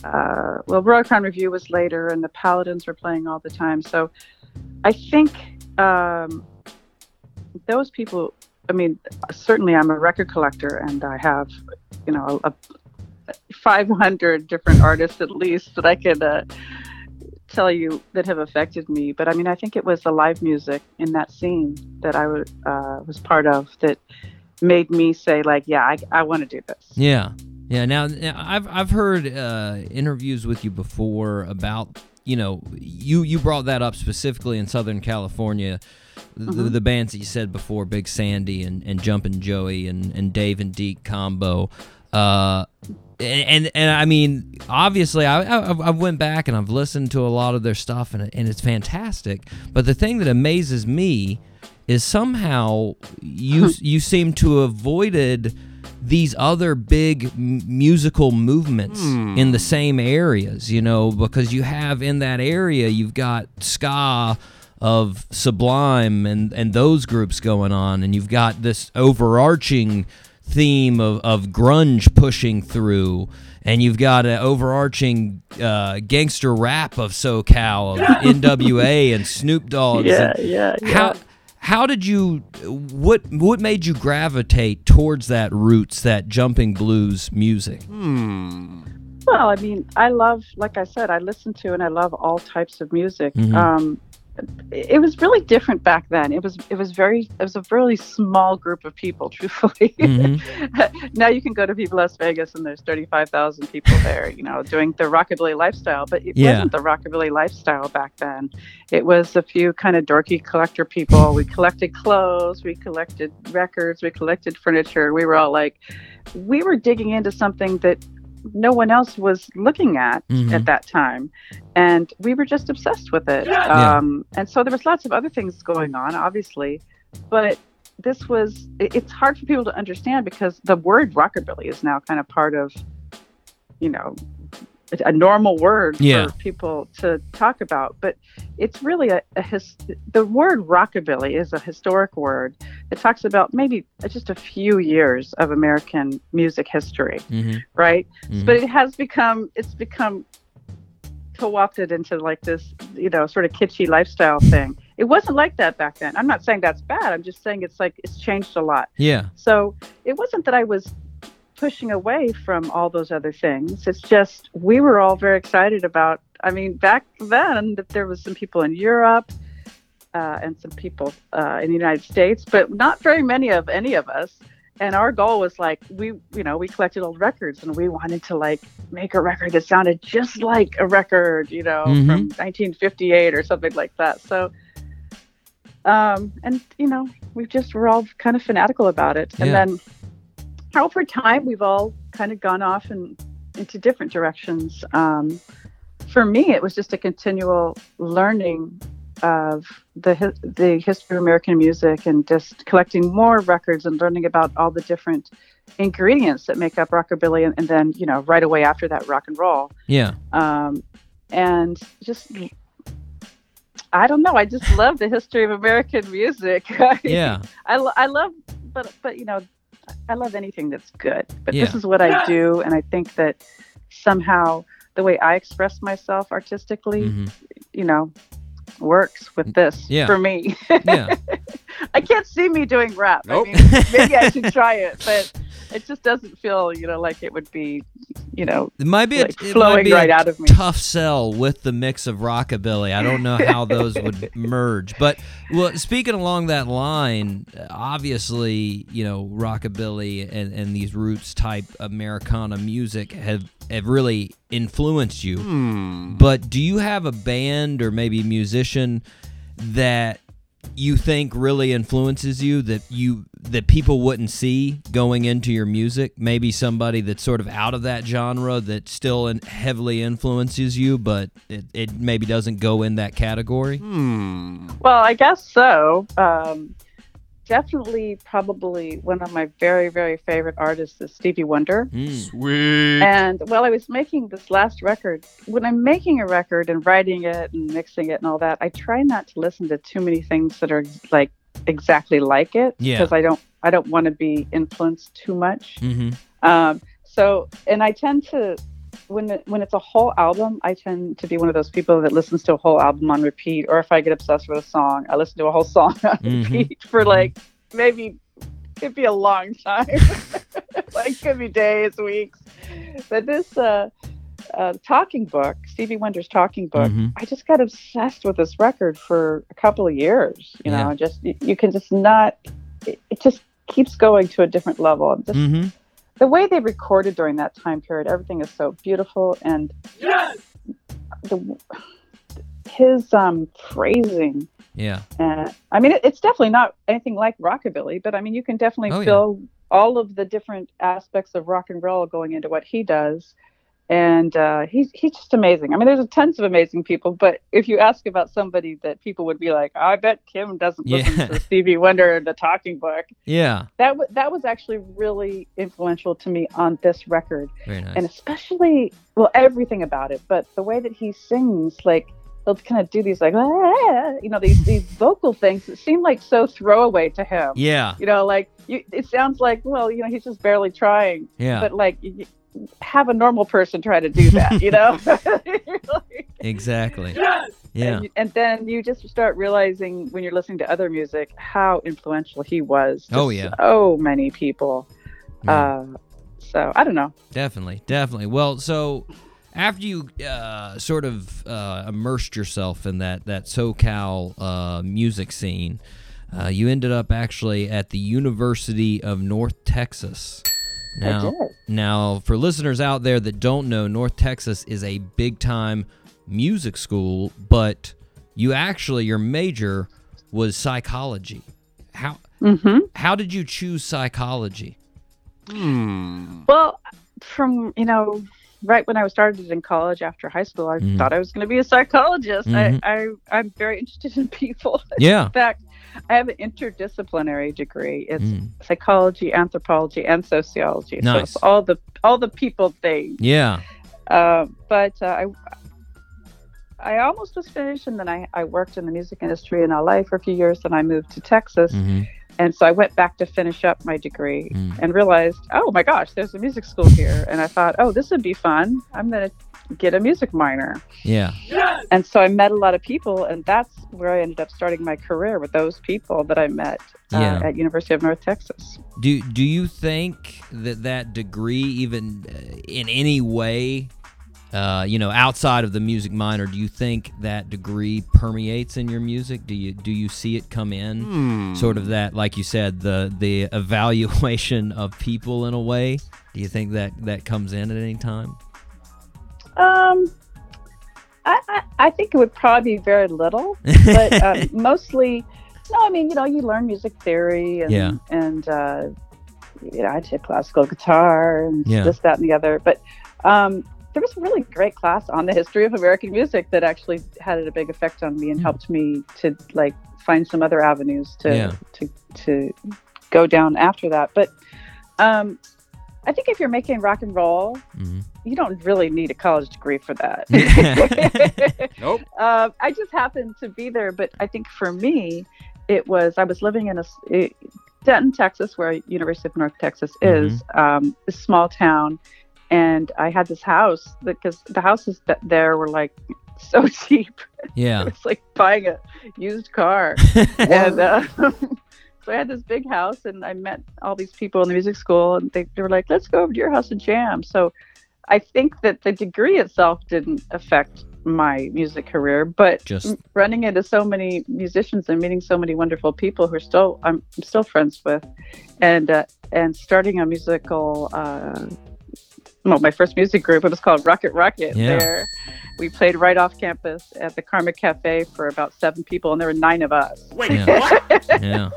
Uh, well, Royal Crown Revue was later, and the Paladins were playing all the time. So, I think um, those people. I mean, certainly, I'm a record collector, and I have, you know, a, 500 different artists at least that I could uh, tell you that have affected me. But I mean, I think it was the live music in that scene that I uh, was part of that made me say, like, yeah, I, I want to do this. Yeah, yeah. Now, now I've I've heard uh, interviews with you before about you know you you brought that up specifically in Southern California. The, Mhm. the bands that you said before, Big Sandy and, and Jumpin' Joey and, and Dave and Deke combo, uh, and, and and I mean, obviously, I, I I went back and I've listened to a lot of their stuff and and it's fantastic. But the thing that amazes me is somehow you you seem to have avoided these other big m- musical movements in the same areas, you know, because you have in that area you've got ska of Sublime and and those groups going on, and you've got this overarching theme of, of grunge pushing through. And you've got an overarching uh, gangster rap of SoCal, of NWA and Snoop Dogg. Yeah, yeah, yeah. how did you what what made you gravitate towards that roots that jumping blues music Well, I mean, I love, like I said, I listen to and I love all types of music. Mhm. Um, it was really different back then. It was it was very it was a really small group of people, truthfully. Mhm. now you can go to Viva Las Vegas and there's thirty five thousand people there, you know, doing the rockabilly lifestyle. But it Yeah. wasn't the rockabilly lifestyle back then. It was a few kind of dorky collector people. We collected clothes, we collected records, we collected furniture. We were all like, we were digging into something that no one else was looking at Mhm. at that time and we were just obsessed with it Yeah. um, and so there was lots of other things going on obviously but this was, it's hard for people to understand because the word rockabilly is now kind of part of you know a- normal word Yeah. for people to talk about but it's really a, a his, the word rockabilly is a historic word. It talks about maybe just a few years of american music history Mhm. right? Mhm. but it has become it's become co-opted into like this you know sort of kitschy lifestyle thing. It wasn't like that back then. I'm not saying that's bad. I'm just saying it's like it's changed a lot. Yeah. So it wasn't that i was pushing away from all those other things. It's just we were all very excited about i mean back then that there was some people in europe uh, and some people uh, in the united states but not very many of any of us. And our goal was like we you know we collected old records and we wanted to like make a record that sounded just like a record you know Mhm. from 1958 or something like that. So um and you know we just were all kind of fanatical about it. And then over time we've all kind of gone off and into different directions. Um for me it was just a continual learning of the the history of American music and just collecting more records and learning about all the different ingredients that make up rockabilly and, and then you know right away after that rock and roll. Yeah. Um, and just I don't know I just love the history of American music. Yeah. I, I love but but you know I love anything that's good but this is what I do and I think that somehow the way I express myself artistically Mhm. you know works with this Yeah. for me yeah I can't see me doing rap Nope. I mean, maybe I should try it but it just doesn't feel, you know, like it would be, you know, It might be like a, it flowing might be right a out of me. tough sell with the mix of rockabilly. I don't know how those would merge, but well, speaking along that line, obviously, you know, rockabilly and, and these roots type Americana music have have really influenced you. Hmm. But do you have a band or maybe musician that you think really influences you that you that people wouldn't see going into your music maybe somebody that's sort of out of that genre that still in, heavily influences you but it, it maybe doesn't go in that category Well, I guess so. Um, definitely, probably one of my very, very favorite artists is Stevie Wonder. Sweet. And while I was making this last record, when I'm making a record and writing it and mixing it and all that, I try not to listen to too many things that are like exactly like it Yeah. because I don't I don't want to be influenced too much. mm-hmm. Um, so, and I tend to, when it, when it's a whole album, I tend to be one of those people that listens to a whole album on repeat. Or if I get obsessed with a song, I listen to a whole song on Mhm. repeat for like maybe it could be a long time, like could be days, weeks. But this uh, uh, talking book, Stevie Wonder's talking book, Mhm. I just got obsessed with this record for a couple of years. You know, just you, you can just not. It, it just keeps going to a different level. Just Mm-hmm. the way they recorded during that time period, everything is so beautiful, and yes! the his um, phrasing. yeah Uh, I mean, it, it's definitely not anything like rockabilly, but I mean, you can definitely Oh, yeah. feel all of the different aspects of rock and roll going into what he does. And uh, he's he's just amazing. I mean, there's a tons of amazing people, but if you ask about somebody that people would be like, I bet Kim doesn't Yeah. listen to Stevie Wonder and the Talking Book. yeah. That w- that was actually really influential to me on this record. Nice. And especially well everything about it but the way that he sings like he'll kind of do these like "Ah," you know these these vocal things that seem like so throwaway to him. Yeah. You know like you, it sounds like well you know he's just barely trying. Yeah. But like you- have a normal person try to do that you know exactly yeah and, and then you just start realizing when you're listening to other music how influential he was to Oh, yeah. so many people Yeah. uh, so i don't know Definitely, definitely. Well, so after you uh, sort of uh, immersed yourself in that that SoCal uh, music scene, uh, you ended up actually at the University of North Texas. Now, now for listeners out there that don't know, North Texas is a big time music school, but you actually your major was psychology. How mm-hmm. how did you choose psychology? Well, from you know, right when I started in college after high school, I Mhm. thought I was going to be a psychologist. Mhm. I, I I'm very interested in people. Yeah. in fact, I have an interdisciplinary degree. It's Mm. psychology, anthropology, and sociology. So it's all the all the people things. Yeah. Uh, but uh, I I almost was finished, and then I, I worked in the music industry in LA for a few years. and I moved to Texas, hmm and so I went back to finish up my degree Mm. and realized, oh my gosh, there's a music school here. And I thought, oh, this would be fun. I'm going to get a music minor. Yeah. And so I met a lot of people, and that's where I ended up starting my career with those people that I met uh, Yeah. at University of North Texas. Do do you think that that degree even uh, in any way uh, you know outside of the music minor do you think that degree permeates in your music do you do you see it come in sort of that like you said the the evaluation of people in a way do you think that that comes in at any time Um, I, I, I think it would probably be very little, but uh, mostly, no, I mean, you know, you learn music theory and, Yeah. and uh, you know, I took classical guitar and Yeah. this, that, and the other. But um, there was a really great class on the history of American music that actually had a big effect on me and helped me to like find some other avenues to to to go down after that. But um, I think if you're making rock and roll, Mhm. you don't really need a college degree for that. Nope. Um, I just happened to be there, but I think for me, it was I was living in a eh, Denton, Texas, where University of North Texas is, um, a small town, and I had this house because the houses that there were like so cheap. yeah it's like buying a used car, and uh, So I had this big house, and I met all these people in the music school, and they, they were like, "Let's go over to your house and jam." So I think that the degree itself didn't affect my music career, but Just- running into so many musicians and meeting so many wonderful people who are still I'm still friends with, and uh, and starting a musical. Uh, well, my first music group it was called Rocket Rocket. Yeah. There, we played right off campus at the Karma Cafe for about seven people, and there were nine of us. Wait, Yeah. what? Yeah.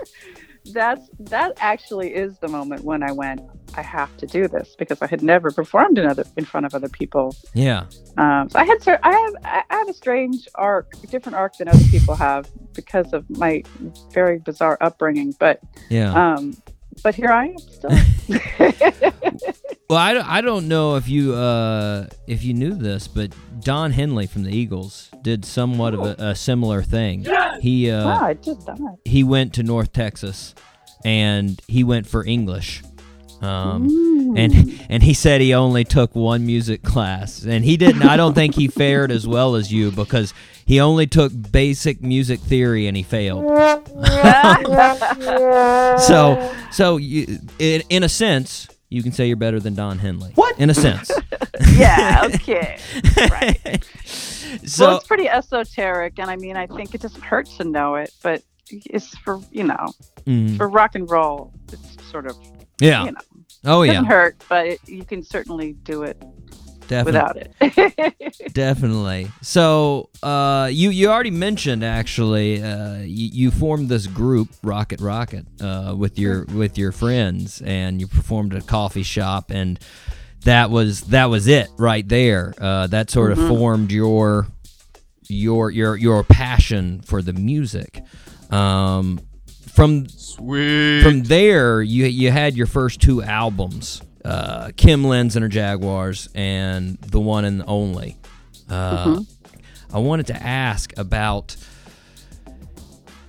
That's that actually is the moment when I went. I have to do this because I had never performed in other in front of other people. Yeah. Um, so I had I have I I have a strange arc, different arc than other people have because of my very bizarre upbringing. But Yeah. um, but here I am still. Well, I, don't- I don't know if you uh, if you knew this, but Don Henley from the Eagles did somewhat of a, a similar thing. He uh, wow, I just it. he went to North Texas, and he went for English. Um, and and he said he only took one music class, and he didn't. I don't think he fared as well as you because he only took basic music theory and he failed. so so you, in, in a sense, you can say you're better than Don Henley. What? In a sense. yeah. Okay. Right. So well, it's pretty esoteric, and I mean, I think it doesn't hurt to know it, but it's for you know, mm, for rock and roll. It's sort of yeah. you know, Oh doesn't hurt, but it, you can certainly do it Definitely. without it. Definitely. So, uh, you you already mentioned actually, uh, you, you formed this group, Rocket Rocket, uh, with your with your friends, and you performed at a coffee shop, and that was that was it right there. Uh, that sort of formed your your your your passion for the music. Um, from Sweet. from there, you you had your first two albums, uh, Kim Lenz and her Jaguars, and the one and only. Uh, I wanted to ask about.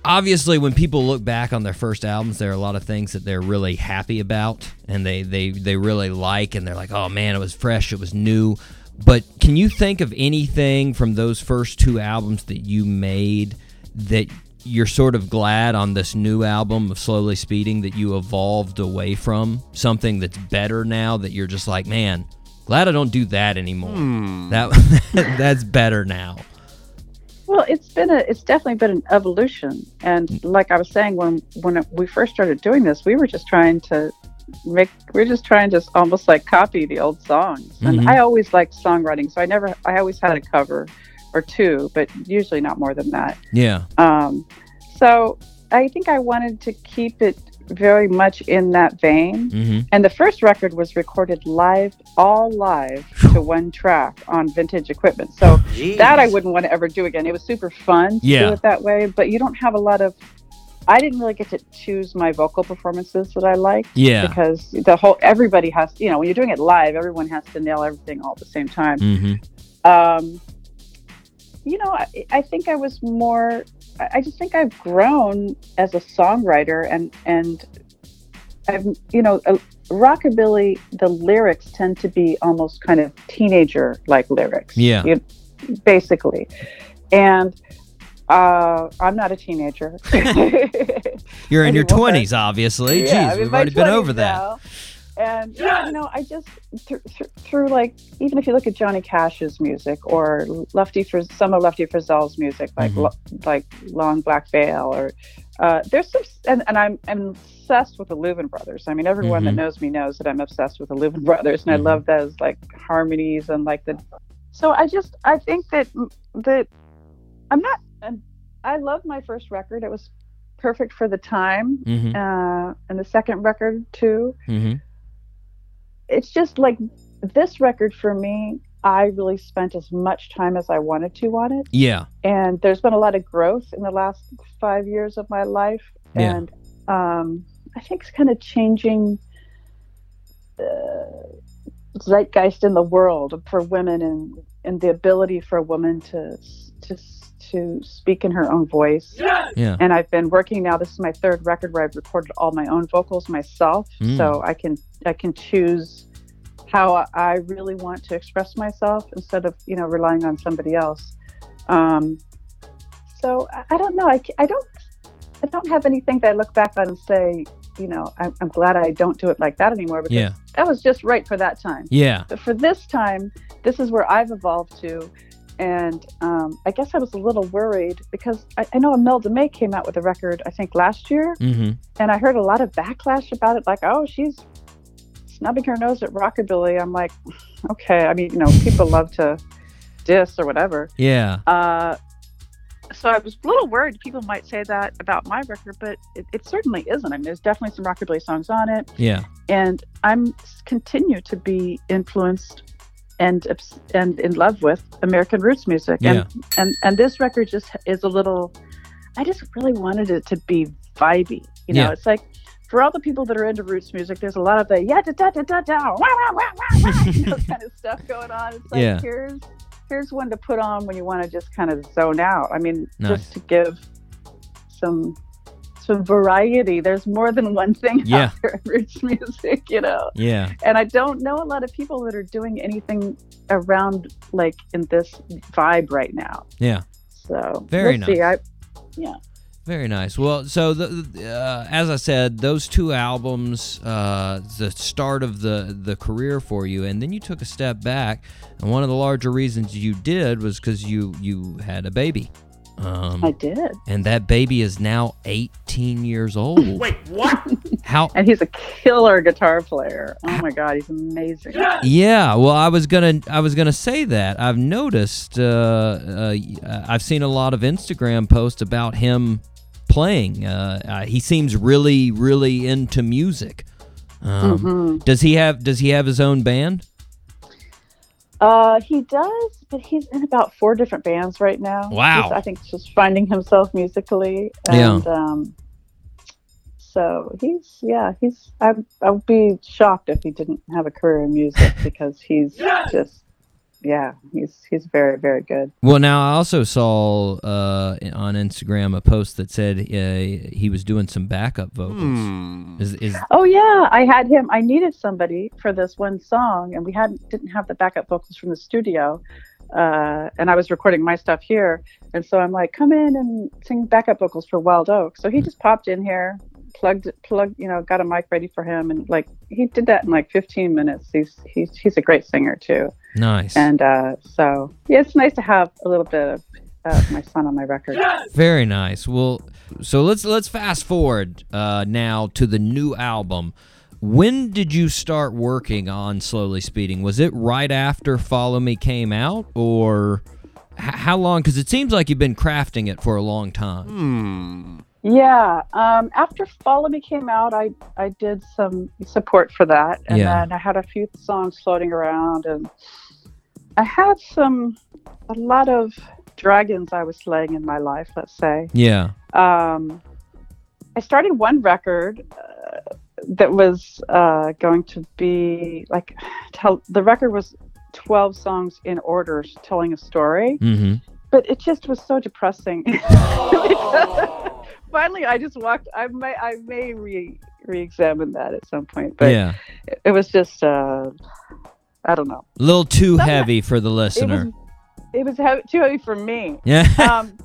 Obviously, when people look back on their first albums, there are a lot of things that they're really happy about, and they they they really like, and they're like, "Oh man, it was fresh, it was new." But can you think of anything from those first two albums that you made that you're sort of glad on this new album of Slowly Speeding that you evolved away from something that's better now that you're just like, man, glad I don't do that anymore. Hmm. That that's better now. Well, it's been a it's definitely been an evolution, and like I was saying when when we first started doing this, we were just trying to make we are just trying to almost like copy the old songs. And mm-hmm. I always liked songwriting, so I never I always had a cover or two, but usually not more than that. Yeah. Um, so I think I wanted to keep it very much in that vein. Mm-hmm. And the first record was recorded live, all live to one track on vintage equipment. So that I wouldn't want to ever do again. It was super fun to Yeah. do it that way, but you don't have a lot of. I didn't really get to choose my vocal performances that I like Yeah. because the whole everybody has you know when you're doing it live, everyone has to nail everything all at the same time. Mm-hmm. Um, you know, I, I think I was more. I I just think I've grown as a songwriter, and and I've you know, uh, rockabilly. The lyrics tend to be almost kind of teenager like lyrics. Yeah. you- basically, and uh, I'm not a teenager. You're in your twenties, obviously. Yeah, Jeez, I'm in we've already been 20s over that. And yeah, you know, I just through, through like even if you look at Johnny Cash's music or Lefty for some of Lefty Frizzell's music, like Mhm. Lo- like Long Black Veil, or uh, there's some, and, and I'm, I'm obsessed with the Louvin brothers. I mean, everyone Mhm. that knows me knows that I'm obsessed with the Louvin brothers, and Mhm. I love those like harmonies and like the. So I just I think that that I'm not. I love my first record. It was perfect for the time, Mm-hmm. uh, and the second record too. It's just like this record for me. I really spent as much time as I wanted to on it, Yeah. and there's been a lot of growth in the last five years of my life, Yeah. and um, I think it's kind of changing the zeitgeist in the world for women and and the ability for a woman to to to speak in her own voice. Yeah. And I've been working now. This is my third record where I've recorded all my own vocals myself, Mm. so I can I can choose how I really want to express myself instead of you know relying on somebody else. Um, so I, I don't know. I, I don't. I don't have anything that I look back on and say, you know, I'm, I'm glad I don't do it like that anymore because Yeah. that was just right for that time. Yeah. But for this time, this is where I've evolved to. And um, I guess I was a little worried because I, I know Imelda May came out with a record, I think last year, Mm-hmm. and I heard a lot of backlash about it, like, oh, she's snubbing her nose at rockabilly. I'm like, okay. I mean, you know, people love to diss or whatever. Yeah. Uh, so I was a little worried people might say that about my record, but it, it certainly isn't. I mean, there's definitely some rockabilly songs on it, Yeah. and I'm continue to be influenced and and in love with American roots music. And and and this record just is a little. I just really wanted it to be vibey. You know, Yeah. it's like. For all the people that are into roots music, there's a lot of the yeah da da da da da wah, wah, wah, wah, you know, kind of stuff going on. It's like Yeah. here's here's one to put on when you want to just kind of zone out. I mean, Nice. just to give some some variety. There's more than one thing Yeah. out there in roots music, you know. Yeah. And I don't know a lot of people that are doing anything around like in this vibe right now. Yeah. So Very we'll see. nice. I, yeah. Very nice. Well, so the, the, uh, as I said, those two albums, uh, the start of the the career for you, and then you took a step back. And one of the larger reasons you did was because you you had a baby. Um, I did. and that baby is now 18 years old. Wait, what? How? And he's a killer guitar player. Oh my god, he's amazing. Yeah, well, I was gonna, I was gonna say that. I've noticed, uh, uh, I've seen a lot of Instagram posts about him playing. Uh, uh, he seems really, really into music. Um, Mhm. Does he have? Does he have his own band? Uh, he does, but he's in about four different bands right now. Wow. He's, I think just finding himself musically, Yeah. and um, so he's yeah he's I I would be shocked if he didn't have a career in music because he's just yeah he's he's very very good. Well, now I also saw uh, on Instagram a post that said uh, he was doing some backup vocals. Is, is Oh yeah, I had him. I needed somebody for this one song, and we hadn't didn't have the backup vocals from the studio. Uh, and I was recording my stuff here, and so I'm like, come in and sing backup vocals for Wild Oak. So he just popped in here, plugged plugged, you know, got a mic ready for him, and like he did that in like 15 minutes. He's he's he's a great singer too. nice. And uh, so yeah, it's nice to have a little bit of uh, my son on my record. Very nice. Well, so let's let's fast forward uh, now to the new album. When did you start working on Slowly Speeding? Was it right after Follow Me came out, or h- how long? Because it seems like you've been crafting it for a long time. Yeah. Um, after Follow Me came out, I I did some support for that, and Yeah. then I had a few songs floating around, and I had some a lot of dragons I was slaying in my life. Let's say. Yeah. Um, I started one record uh, that was uh, going to be like tell the record was 12 songs in order telling a story Mm-hmm. But it just was so depressing. Finally, I just walked. I may, I may re re-examine that at some point, but Yeah. it, it was just, uh, I don't know. A little too Some- heavy for the It was, listener. it was heavy, too heavy for me. Yeah. um,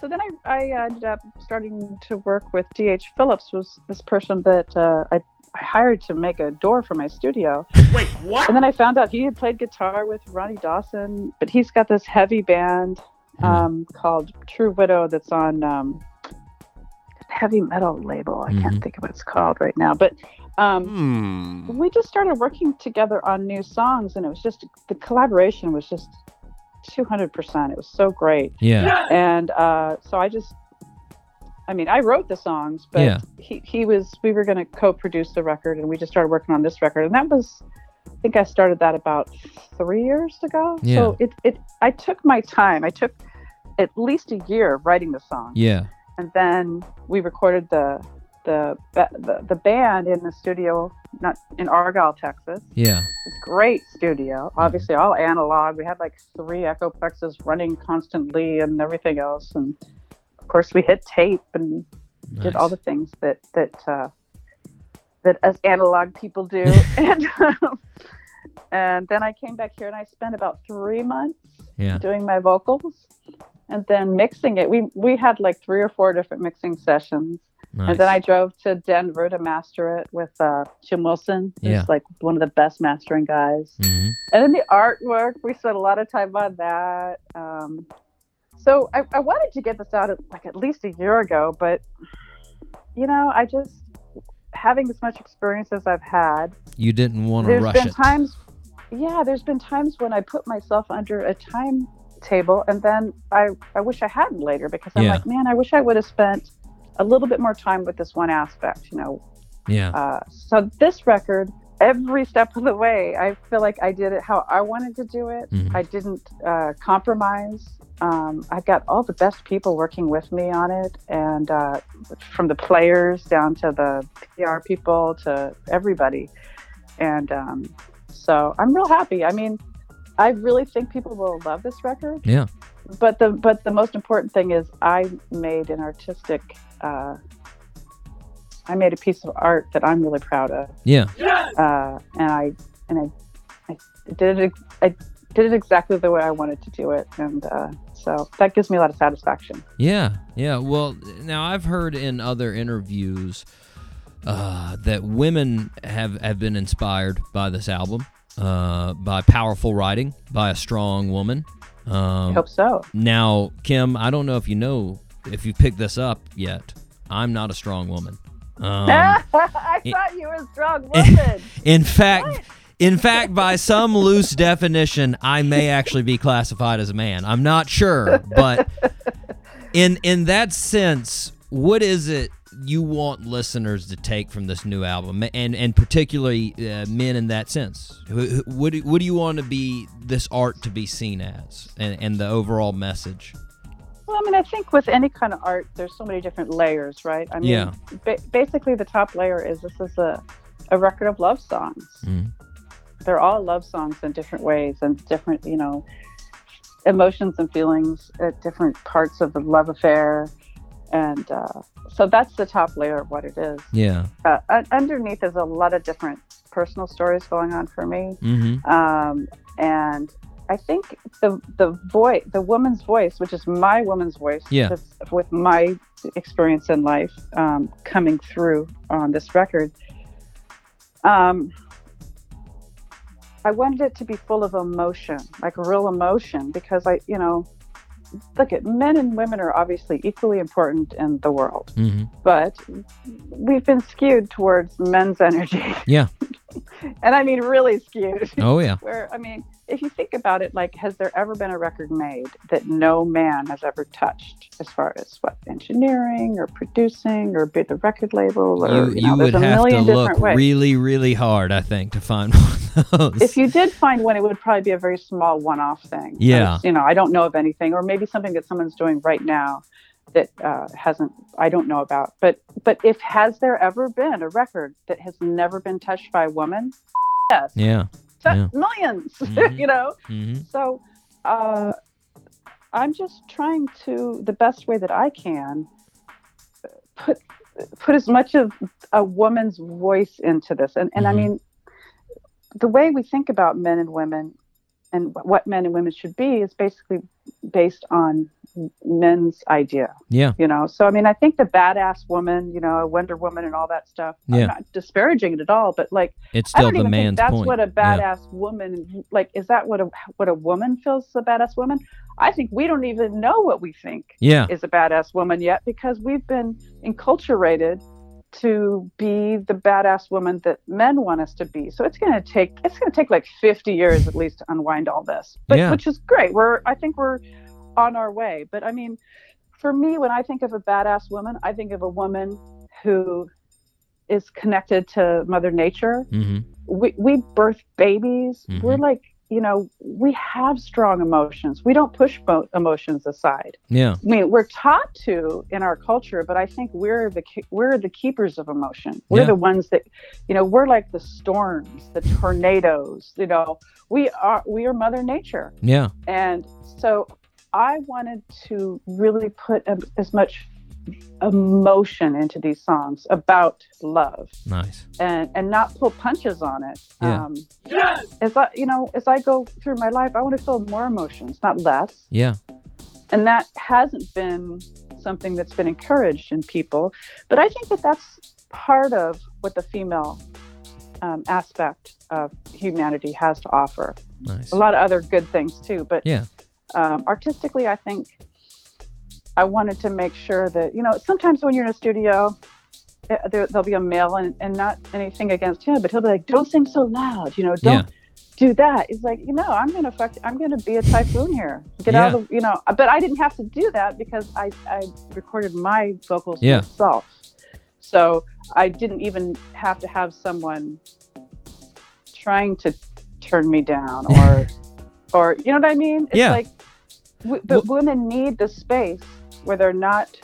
so then I, I ended up starting to work with D.H. Phillips, was this person that uh, I, I hired to make a door for my studio. Wait, what? And then I found out he had played guitar with Ronnie Dawson, but he's got this heavy band um, called True Widow that's on um, heavy metal label. I can't Mhm. think of what it's called right now, but um, we just started working together on new songs, and it was just the collaboration was just 200%. It was so great. Yeah. And uh, so I just, I mean, I wrote the songs, but Yeah. he, he was, we were going to co produce the record, and we just started working on this record. And that was, I think I started that about three years ago. Yeah. So it, it, I took my time. I took at least a year writing the song. Yeah. And then we recorded the, the, the, the band in the studio, not in Argyle, Texas. Yeah. It's great studio. Obviously, all analog. We had like three Echoplexes running constantly and everything else. And of course, we hit tape and did all the things that that uh, that us analog people do. and um, and then I came back here and I spent about three months Yeah. doing my vocals. And then mixing it. We we had like three or four different mixing sessions. Nice. And then I drove to Denver to master it with uh, Jim Wilson, who's Yeah. like one of the best mastering guys. Mhm. And then the artwork, we spent a lot of time on that. Um, so I, I wanted to get this out like at least a year ago, but you know, I just having as much experience as I've had, You didn't want to there's rush been it. times, yeah, there's been times when I put myself under a timetable, and then I I wish I hadn't later because I'm Yeah. like, man, I wish I would have spent a little bit more time with this one aspect, you know, Yeah. uh, so this record, every step of the way, I feel like I did it how I wanted to do it. Mhm. I didn't uh, compromise. Um, I got all the best people working with me on it, and uh, from the players down to the PR people to everybody. And um, so I'm real happy. I mean, I really think people will love this record Yeah. but the but the most important thing is I made an artistic. Uh, I made a piece of art that I'm really proud of, Yeah. uh, and I and I, I did it. I did it exactly the way I wanted to do it, and uh, so that gives me a lot of satisfaction. Yeah, yeah. Well, now I've heard in other interviews uh, that women have have been inspired by this album, uh, by powerful writing, by a strong woman. Um, I hope so. Now, Kim, I don't know if you know if you picked this up yet. I'm not a strong woman. Um, I thought you were a strong woman. in fact, in fact, by some loose definition, I may actually be classified as a man. I'm not sure, but in in that sense, what is it you want listeners to take from this new album, and and particularly uh, men in that sense? Wh- wh- What do, what do you want to be this art to be seen as, and and the overall message? Well, I mean, I think with any kind of art, there's so many different layers, right? I mean, Yeah. ba- basically, the top layer is this is a, a record of love songs. Mhm. They're all love songs in different ways and different, you know, emotions and feelings at different parts of the love affair. And uh, so that's the top layer of what it is. Yeah. Uh, underneath is a lot of different personal stories going on for me. Mm-hmm. Um, and I think the the voice, the woman's voice, which is my woman's voice, Yeah. with my experience in life um, coming through on this record. Um, I wanted it to be full of emotion, like real emotion, because I, you know, look at men and women are obviously equally important in the world, Mm-hmm. but we've been skewed towards men's energy. Yeah. and I mean really skewed. Oh, yeah. Where I mean, if you think about it, like, has there ever been a record made that no man has ever touched, as far as what engineering or producing or be the record label or You, you, you know, would have to look ways. really, really hard, I think, to find one of those. If you did find one, it would probably be a very small one-off thing. Yeah. You know, I don't know of anything, or maybe something that someone's doing right now that uh, hasn't I don't know about. But but if has there ever been a record that has never been touched by a woman? Yes. yeah. Yeah. 1000000s Mhm. you know. Mm-hmm. So uh, I'm just trying to the best way that I can put put as much of a woman's voice into this. And and I Mhm. mean the way we think about men and women and what men and women should be is basically based on men's idea Yeah. you know so i mean i think the badass woman you know wonder woman and all that stuff Yeah. i'm not disparaging it at all but like It's I still don't the even man's think that's point. what a Yeah. badass woman like. Is that what a what a woman feels is a badass woman? I think we don't even know what we think Yeah. is a badass woman yet because we've been enculturated to be the badass woman that men want us to be. So it's going to take it's going to take like 50 years at least to unwind all this. But Yeah. which is great. We're I think we're on our way. But I mean, for me when I think of a badass woman, I think of a woman who is connected to mother nature Mm-hmm. we, we birth babies Mhm. we're like you know we have strong emotions we don't push mo- emotions aside Yeah. i mean we're taught to in our culture but i think we're the we're the keepers of emotion we're Yeah. the ones that you know we're like the storms the tornadoes you know we are we are mother nature Yeah. and so I wanted to really put a, as much emotion into these songs about love Nice. and and not pull punches on it. Yeah. Um, as I, you know, as I go through my life, I want to feel more emotions, not less. Yeah. and that hasn't been something that's been encouraged in people. But I think that that's part of what the female um, aspect of humanity has to offer. Nice. A lot of other good things too, but Yeah. um, artistically, I think I wanted to make sure that you know sometimes when you're in a studio, eh, there, there'll be a male and, and not anything against him, but he'll be like, "Don't sing so loud," you know, don't do that. He's like, you know, I'm gonna fuck, I'm gonna be a typhoon here. Get out of the, you know. But I didn't have to do that because I I recorded my vocals Yeah. myself, so I didn't even have to have someone trying to turn me down or or you know what I mean? It's Yeah. like w- but women need the space where they're not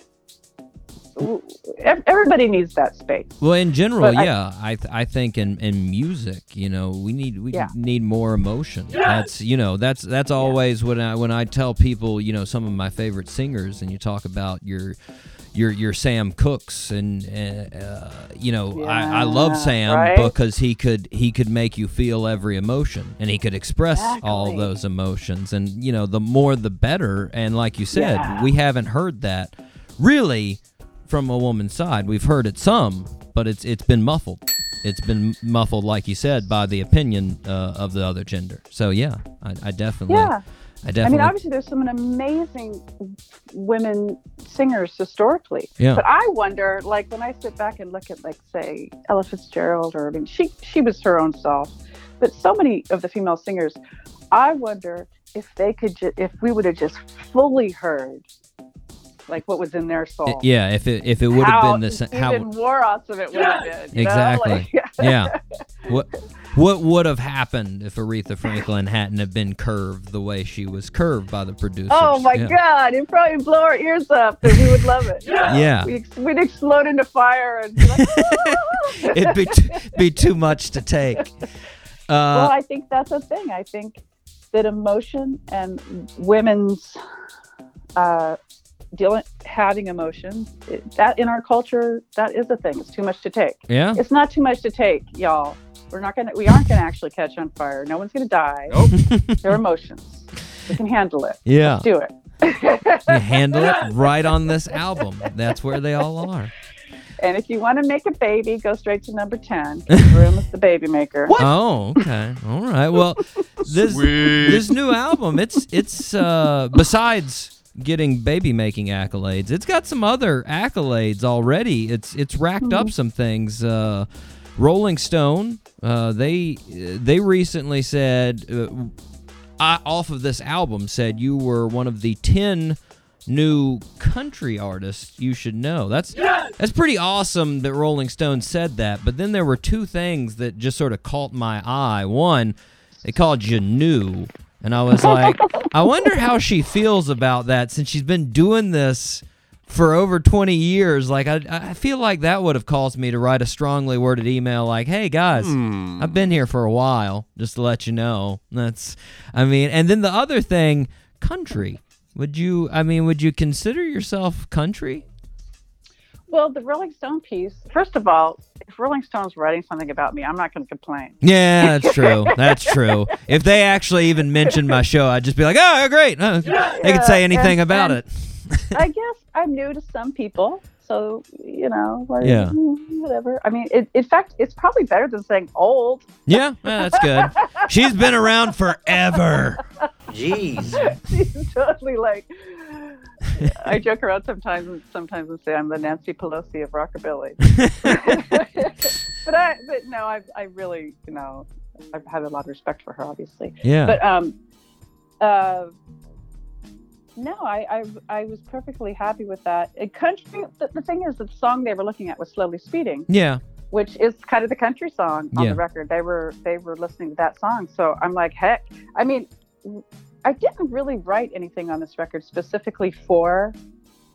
everybody needs that space. Well, in general, But yeah, I th- I think in, in music, you know, we need we Yeah. need more emotion. That's you know that's that's always when I when I tell people you know some of my favorite singers, and you talk about your your your Sam Cookes, and uh, uh, you know I, I love Sam right? because he could he could make you feel every emotion, and he could express all those emotions, and you know the more the better. And like you said, Yeah. we haven't heard that really from a woman's side. We've heard it some, but it's it's been muffled. It's been muffled, like you said, by the opinion uh, of the other gender. So yeah, I, I definitely, Yeah. I I mean, obviously, there's some amazing women singers historically. Yeah. But I wonder, like, when I sit back and look at, like, say, Ella Fitzgerald, or I mean, she she was her own self, but so many of the female singers, I wonder if they could, ju- if we would have just fully heard, like, what was in their soul. yeah. If it if it would have been the sa- how even more awesome it would have been. exactly, Like- yeah. What what would have happened if Aretha Franklin hadn't have been curved the way she was curved by the producers? Oh my Yeah. God! It'd probably blow our ears up, and we would love it. Yeah. we'd, we'd explode into fire and. Be like, It'd be t- be too much to take. well, Uh, I think that's a thing. I think that emotion and women's uh, dealing having emotions it, that in our culture that is a thing. It's too much to take. Yeah. it's not too much to take, y'all. We're not gonna. We aren't gonna actually catch on fire. No one's gonna die. They're emotions. We can handle it. Yeah. Let's do it. you handle it right on this album. That's where they all are. And if you want to make a baby, go straight to number 10. Room is the baby maker. What? Oh, okay. All right. Well, this this new album, it's it's uh besides getting baby making accolades, it's got some other accolades already. It's it's racked up some things. Uh Rolling Stone, uh they they recently said uh, I, off of this album said you were one of the 10 new country artists you should know. That's that's pretty awesome that Rolling Stone said that. But then there were two things that just sort of caught my eye. One, they called you new, and I was like, I wonder how she feels about that since she's been doing this for over 20 years. Like I, I feel like that would have caused me to write a strongly worded email like, "Hey guys, hmm. I've been here for a while, just to let you know." That's, I mean, and then the other thing, country. Would you? I mean, would you consider yourself country? Well, the Rolling Stone piece, first of all, if Rolling Stone's writing something about me, I'm not going to complain. Yeah, that's true. That's true. If they actually even mentioned my show, I'd just be like, "Oh, great." Uh, they could say anything and- about and it. I guess I'm new to some people. So, you know, like, Yeah. mm, whatever. I mean, it, in fact, it's probably better than saying old. Yeah, yeah, that's good. She's been around forever. Jeez. She's totally like, I joke around sometimes and sometimes and say I'm the Nancy Pelosi of rockabilly. but I, but no, I, I really, you know, I have a lot of respect for her, obviously. Yeah. But um, uh, no, I, I, I was perfectly happy with that. A country. The, the thing is, the song they were looking at was "Slowly Speeding," Yeah. which is kind of the country song on Yeah. the record. They were they were listening to that song, so I'm like, heck. I mean, I didn't really write anything on this record specifically for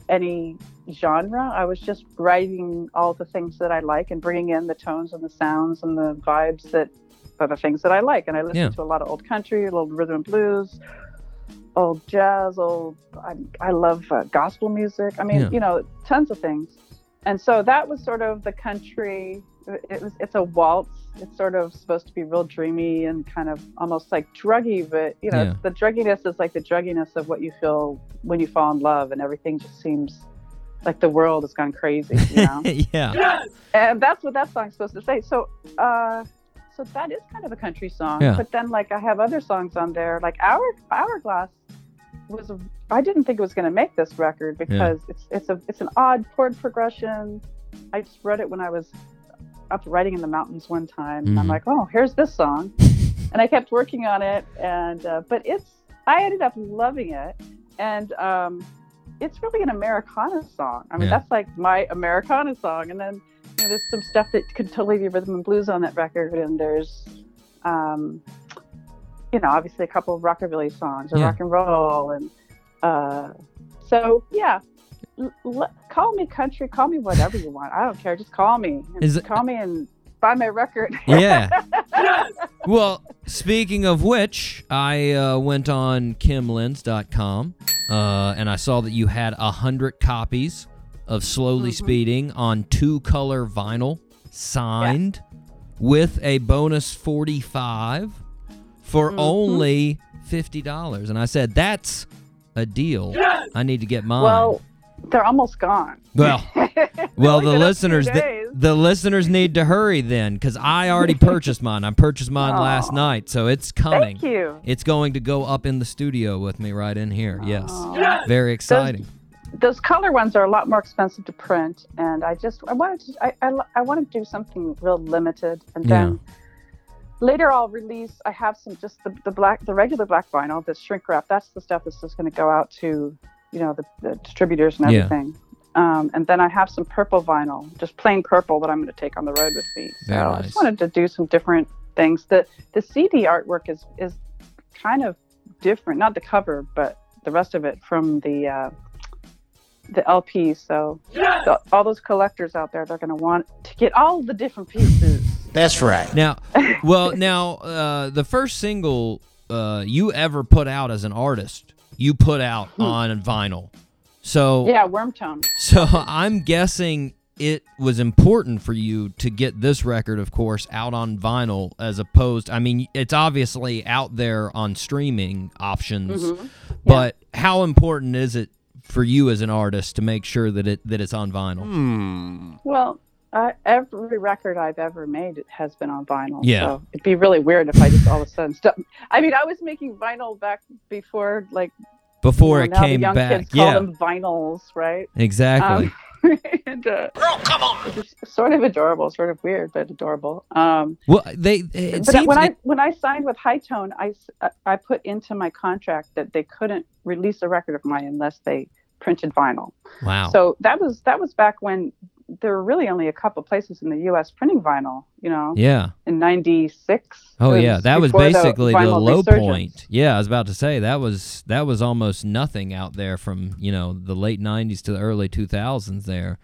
any genre. I was just writing all the things that I like and bringing in the tones and the sounds and the vibes that are the things that I like. And I listen Yeah. to a lot of old country, a little rhythm and blues, old jazz, old. I, I love uh, gospel music. I mean, Yeah. you know, tons of things. And so that was sort of the country It, it was. It's a waltz. It's sort of supposed to be real dreamy and kind of almost like druggy, but you know, Yeah. the drugginess is like the drugginess of what you feel when you fall in love, and everything just seems like the world has gone crazy. You know. yeah. and that's what that song's supposed to say. So, uh, so that is kind of a country song. Yeah. But then, like, I have other songs on there, like Hour Hourglass was. A, I didn't think it was going to make this record because it's it's a it's an odd chord progression. I just read it when I was up riding in the mountains one time, and I'm Mhm. like, oh, here's this song, and I kept working on it, and uh, but it's I ended up loving it, and um, it's really an Americana song. I mean, Yeah. that's like my Americana song. And then know, there's some stuff that could totally be rhythm and blues on that record, and there's, um, you know, obviously a couple of rockabilly songs or Yeah. rock and roll, and uh, so yeah. L- l- call me country, call me whatever you want. I don't care. Just call me. Is it- call me and buy my record. Yeah. Well, speaking of which, I uh, went on kimlenz.com uh, and I saw that you had a hundred copies of Slowly mm-hmm. Speeding on two color vinyl, signed with a bonus forty five for mm-hmm. only fifty dollars. And I said, "That's a deal. I need to get mine." well, they're almost gone. Well, well, the been a few listeners, the, the listeners need to hurry then, because I already purchased mine. I purchased mine oh. last night, so it's coming. Thank you. It's going to go up in the studio with me right in here. Yes, Aw. very exciting. those color ones are a lot more expensive to print and i just i wanted to i i, I want to do something real limited and then later i'll release i have some just the, the black the regular black vinyl the shrink wrap that's the stuff that's just going to go out to you know the, the distributors and Yeah. everything. Um, and then i have some purple vinyl just plain purple that i'm going to take on the road with me. So Very i just wanted to do some different things. The the cd artwork is is kind of different not the cover but the rest of it from the uh, the LP. So the, all those collectors out there, they're going to want to get all the different pieces. That's right. Now, well, now uh, the first single uh, you ever put out as an artist, you put out on vinyl. So Hmm. Yeah, Wormtone. So I'm guessing it was important for you to get this record, of course, out on vinyl as opposed. I mean, it's obviously out there on streaming options, Mhm. but how important is it for you as an artist to make sure that it that it's on vinyl? Hmm. Well, uh, every record I've ever made has been on vinyl. Yeah. So it'd be really weird if I just all of a sudden stopped. I mean, I was making vinyl back before, like Before you it know, now came the young back, Kids call yeah, them vinyls, right? exactly. Um, and, uh, come on. It's sort of adorable, sort of weird, but adorable. Um, well, they it but seems when I when I signed with High Tone, I I put into my contract that they couldn't release a record of mine unless they printed vinyl. wow. So that was that was back when there were really only a couple places in the U.S. printing vinyl. You know, yeah. in '96. Oh yeah, that was basically the, vinyl low resurgence. point. Yeah, I was about to say that was that was almost nothing out there from you know the late '90s to the early 2000s there.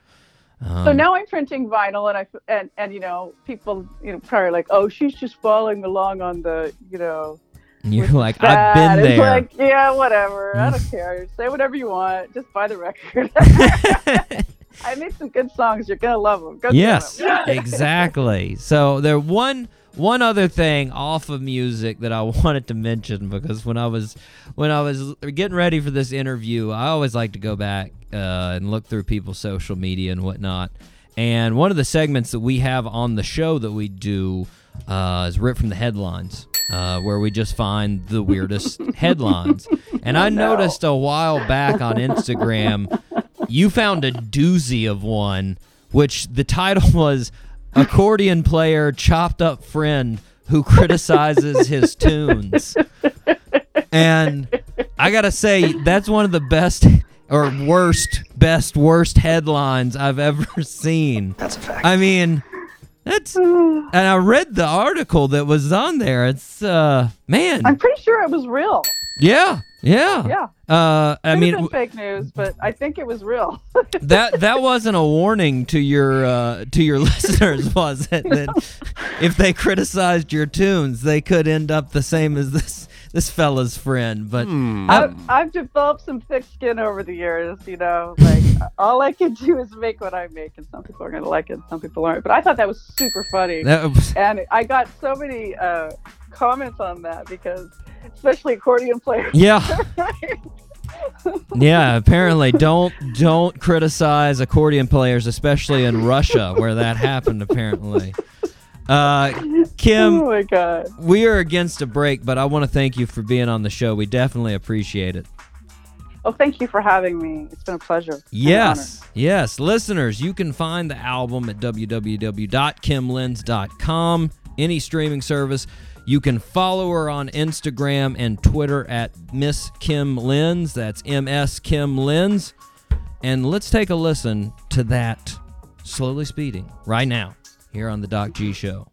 Um, So now I'm printing vinyl, and I and and you know people you know probably like, oh, she's just following along on the you know. you're like, I've been bad." It's there. like, yeah, whatever. I don't care. Say whatever you want. Just buy the record. I made some good songs. You're gonna love them. Go yes, 'em. exactly. So there one one other thing off of music that I wanted to mention because when I was when I was getting ready for this interview, I always like to go back uh, and look through people's social media and whatnot. And one of the segments that we have on the show that we do uh, is ripped from the headlines, uh, where we just find the weirdest headlines. And I noticed a while back on Instagram, you found a doozy of one, which the title was "Accordion Player Chopped Up Friend Who Criticizes His Tunes." And I gotta say, that's one of the best or worst, best, worst headlines I've ever seen. That's a fact. I mean, that's, and I read the article that was on there. It's, uh, man, I'm pretty sure it was real. yeah, yeah, Yeah. Uh, I Could mean, fake news, but I think it was real. that that wasn't a warning to your uh, to your listeners, was it? That if they criticized your tunes, they could end up the same as this this fella's friend. But I've, I've developed some thick skin over the years, you know. Like like all I can do is make what I make, and some people are gonna like it, some people aren't. But I thought that was super funny, That was- and I got so many uh, comments on that because, especially accordion players. Yeah. Yeah, apparently don't don't criticize accordion players, especially in Russia where that happened apparently. Uh, Kim, oh my god. we are against a break, but I want to thank you for being on the show. We definitely appreciate it. Oh, thank you for having me. It's been a pleasure. Yes, yes. Listeners, you can find the album at www.kimlenz.com, any streaming service. You can follow her on Instagram and Twitter at Miss Kim Lenz. That's MS Kim Lenz. And let's take a listen to that slowly speeding right now here on the Doc G Show.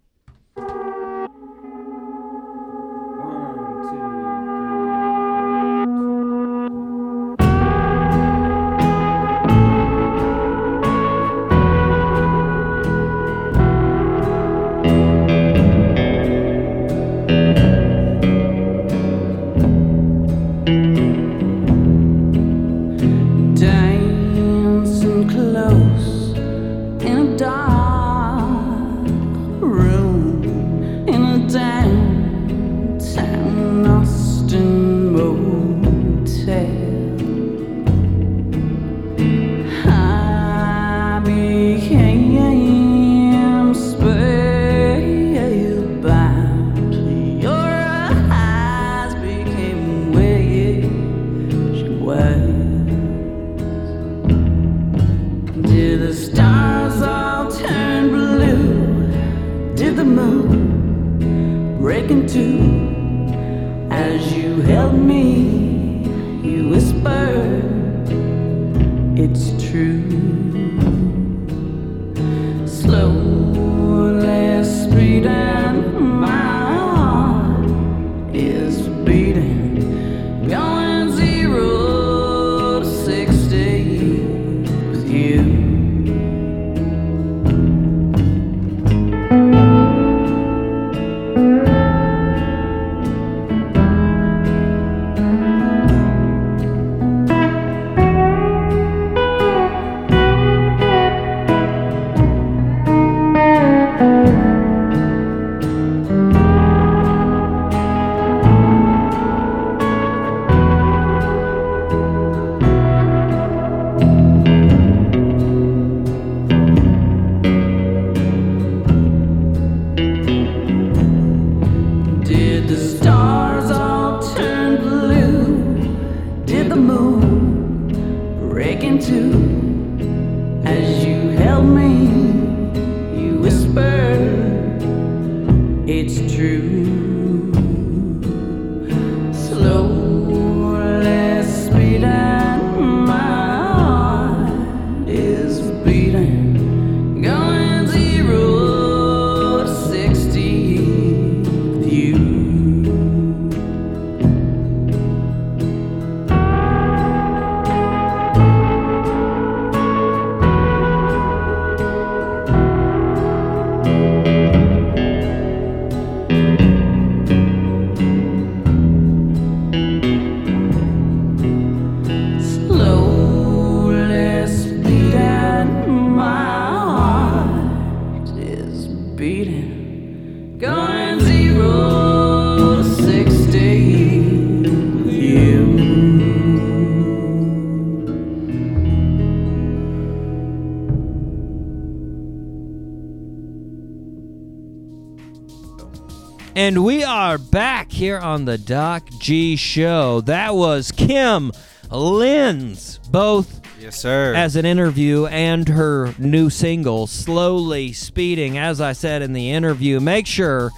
On the Doc G Show. That was Kim Lenz, both Yes, sir. as an interview and her new single, Slowly Speeding. As I said in the interview, make sure,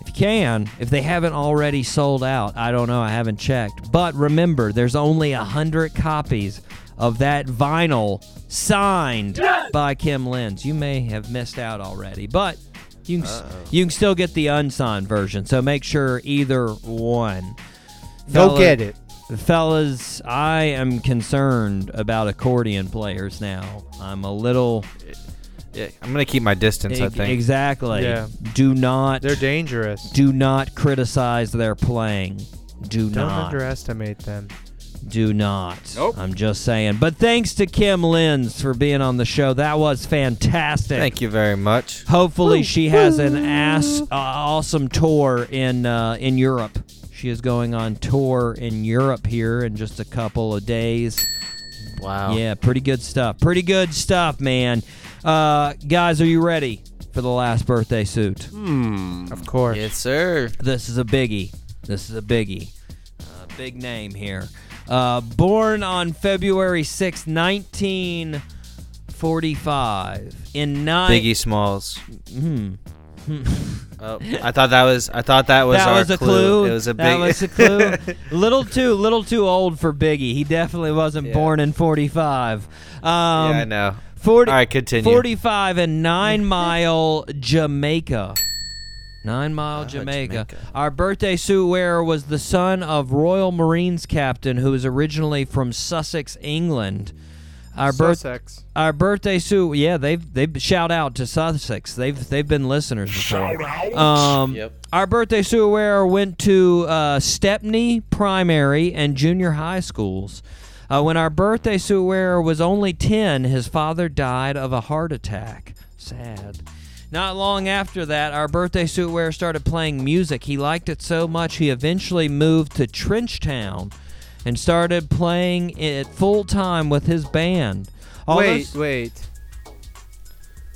if you can, if they haven't already sold out, I don't know, I haven't checked. But remember, there's only a hundred copies of that vinyl signed by Kim Lenz. You may have missed out already, but you can, s- you can still get the unsigned version. So make sure either one. Go Fella- get it. Fellas, I am concerned about accordion players now. I'm a little. Yeah, I'm gonna keep my distance. I Ex- think. Exactly. Yeah. Do not. They're dangerous. Do not criticize their playing. Do Don't not. underestimate them. Do not. Nope. I'm just saying. But thanks to Kim Lenz for being on the show. That was fantastic. Thank you very much. Hopefully, she has an ass uh, awesome tour in uh, in Europe. She is going on tour in Europe here in just a couple of days. Wow. Yeah, pretty good stuff. Pretty good stuff, man. Uh, guys, are you ready for the last birthday suit? Of course. Yes, sir. This is a biggie. This is a biggie. Uh, big name here. Uh, born on February 6, 1945. In nine. Biggie Smalls. Hmm. Oh, I thought that was. I thought that was that was a clue. It was a big. That was a clue. little too, little too old for Biggie. He definitely wasn't Yeah. born in '45. Um, yeah, I know. 40, All right, continue. 45 and Nine Mile, Jamaica. Nine Mile, Ah, Jamaica. Jamaica. Our birthday suit wearer was the son of Royal Marines captain who was originally from Sussex, England. Our birth, Sussex. our birthday suit, yeah, they've they've shout out to Sussex. They've they've been listeners before. Um, Yep. Our birthday suit wearer went to uh, Stepney Primary and Junior High schools. Uh, when our birthday suit wearer was only 10, his father died of a heart attack. Sad. Not long after that, our birthday suit wearer started playing music. He liked it so much he eventually moved to Trenchtown and started playing it full time with his band. All wait, those- wait.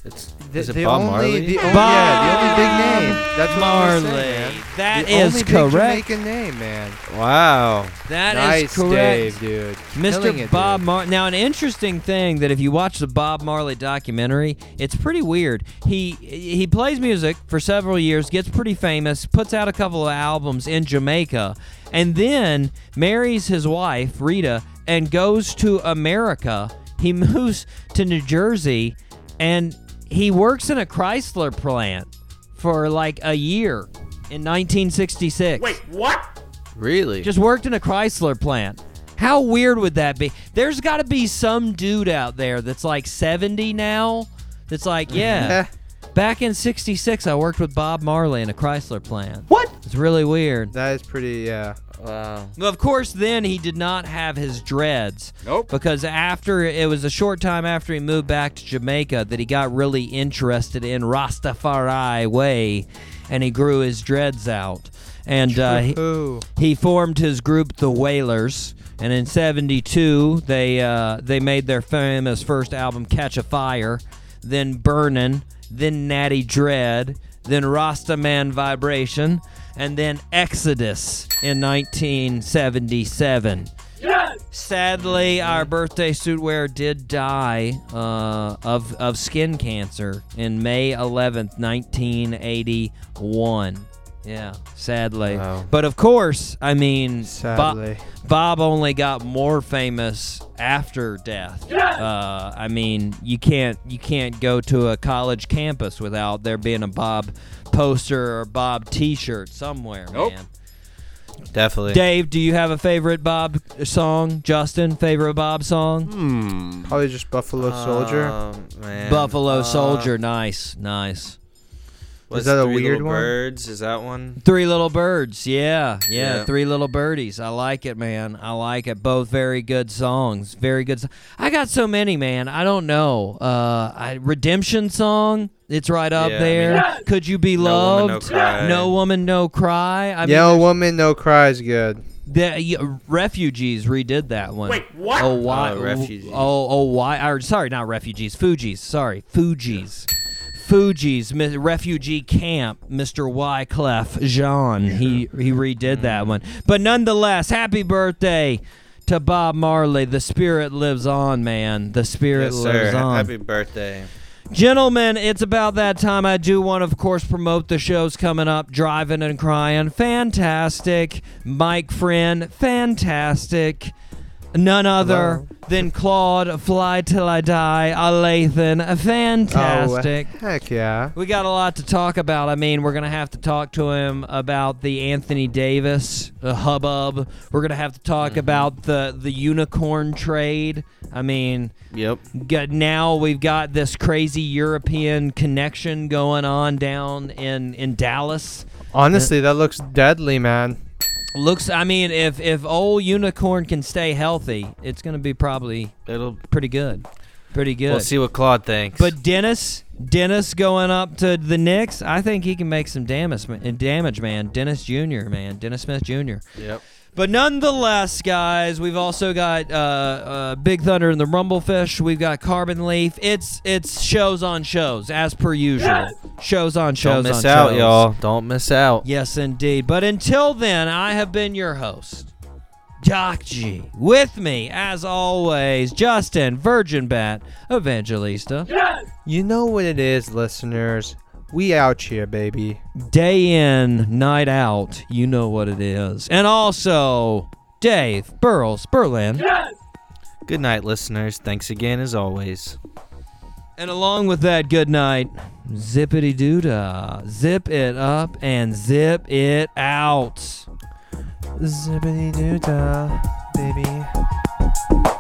It's, The, is it the Bob only, Marley? The oh, Bob yeah, the only big name. That's what Marley. saying. That the is only correct. Big Jamaican name, man. wow. That is nice, correct. Dave, dude. Mr. it, Bob. Marley. Now, an interesting thing that if you watch the Bob Marley documentary, it's pretty weird. He he plays music for several years, gets pretty famous, puts out a couple of albums in Jamaica, and then marries his wife Rita and goes to America. He moves to New Jersey, and he works in a Chrysler plant for like a year in 1966. Wait, what? Really? Just worked in a Chrysler plant. How weird would that be? There's got to be some dude out there that's like 70 now that's like, yeah, back in 66, I worked with Bob Marley in a Chrysler plant. What? It's really weird. That is pretty, yeah. Wow. Of course, then he did not have his dreads. Nope. Because after it was a short time after he moved back to Jamaica that he got really interested in Rastafari way, and he grew his dreads out. And uh, he, he formed his group, the Wailers. and in '72 they uh, they made their famous first album, Catch a Fire, then Burnin', then Natty Dread, then Rastaman Vibration, and then Exodus in 1977. Sadly, our birthday suit wearer did die uh, of of skin cancer in May 11th, 1981. Yeah, sadly. Wow. But of course, I mean, Bo- Sadly. Bob only got more famous after death. Uh, I mean, you can't you can't go to a college campus without there being a Bob poster or Bob T-shirt somewhere, man. Definitely. Dave, do you have a favorite Bob song? Justin, favorite Bob song? Hmm. Probably just Buffalo Soldier. Um, man. Buffalo Uh, Soldier, nice, nice. What's that a Three weird Little one? Birds? Is that one? Three Little Birds, yeah, yeah, Yeah. Three Little Birdies. I like it, man. I like it. Both very good songs. Very good. So- I got so many, man. I don't know. Uh, I, Redemption song. It's right up Yeah, I there. mean- Could you be No Woman, No loved? Cry. No woman, no cry. I mean, yeah, there's- woman, no cry is good. The yeah, refugees redid that one. Wait, what? Oh, why? Oh, Refugees. Oh, oh, why? Or sorry, not refugees. Fugees. Sorry, Fugees. Fugees, Mi- refugee camp, Mr. Wyclef Jean. He he redid that one. But nonetheless, happy birthday to Bob Marley. The spirit lives on, man. The spirit Yes, sir. lives on. Happy birthday. Gentlemen, it's about that time. I do want, of course, promote the shows coming up. Driving and Crying, fantastic. Mike Friend, fantastic. None other Hello. than Claude, Fly Till I Die, Alathan, fantastic. Oh, heck yeah. We got a lot to talk about. I mean, we're going to have to talk to him about the Anthony Davis uh, hubbub. We're going to have to talk about the, the unicorn trade. I mean, Yep. got, now we've got this crazy European connection going on down in, in Dallas. Honestly, that looks deadly, man. Looks, I mean, if if old unicorn can stay healthy, it's gonna be probably It'll. pretty good, pretty good. We'll see what Claude thinks. But Dennis, Dennis going up to the Knicks, I think he can make some damage, damage, man. Dennis Jr., man, Dennis Smith Jr. yep. But nonetheless, guys, we've also got uh, uh, Big Thunder and the Rumblefish. We've got Carbon Leaf. It's it's shows on shows as per usual. Shows on shows. Don't miss on out, shows. y'all. Don't miss out. Yes, indeed. But until then, I have been your host, Doc G. With me, as always, Justin Virgin Bat Evangelista. Yes. You know what it is, listeners. We out here, baby. Day in, night out. You know what it is. And also, Dave Burles Berlin. Yes! Good night, listeners. Thanks again, as always. And along with that, good night. Zippity doo dah. Zip it up and zip it out. Zippity doo dah, baby.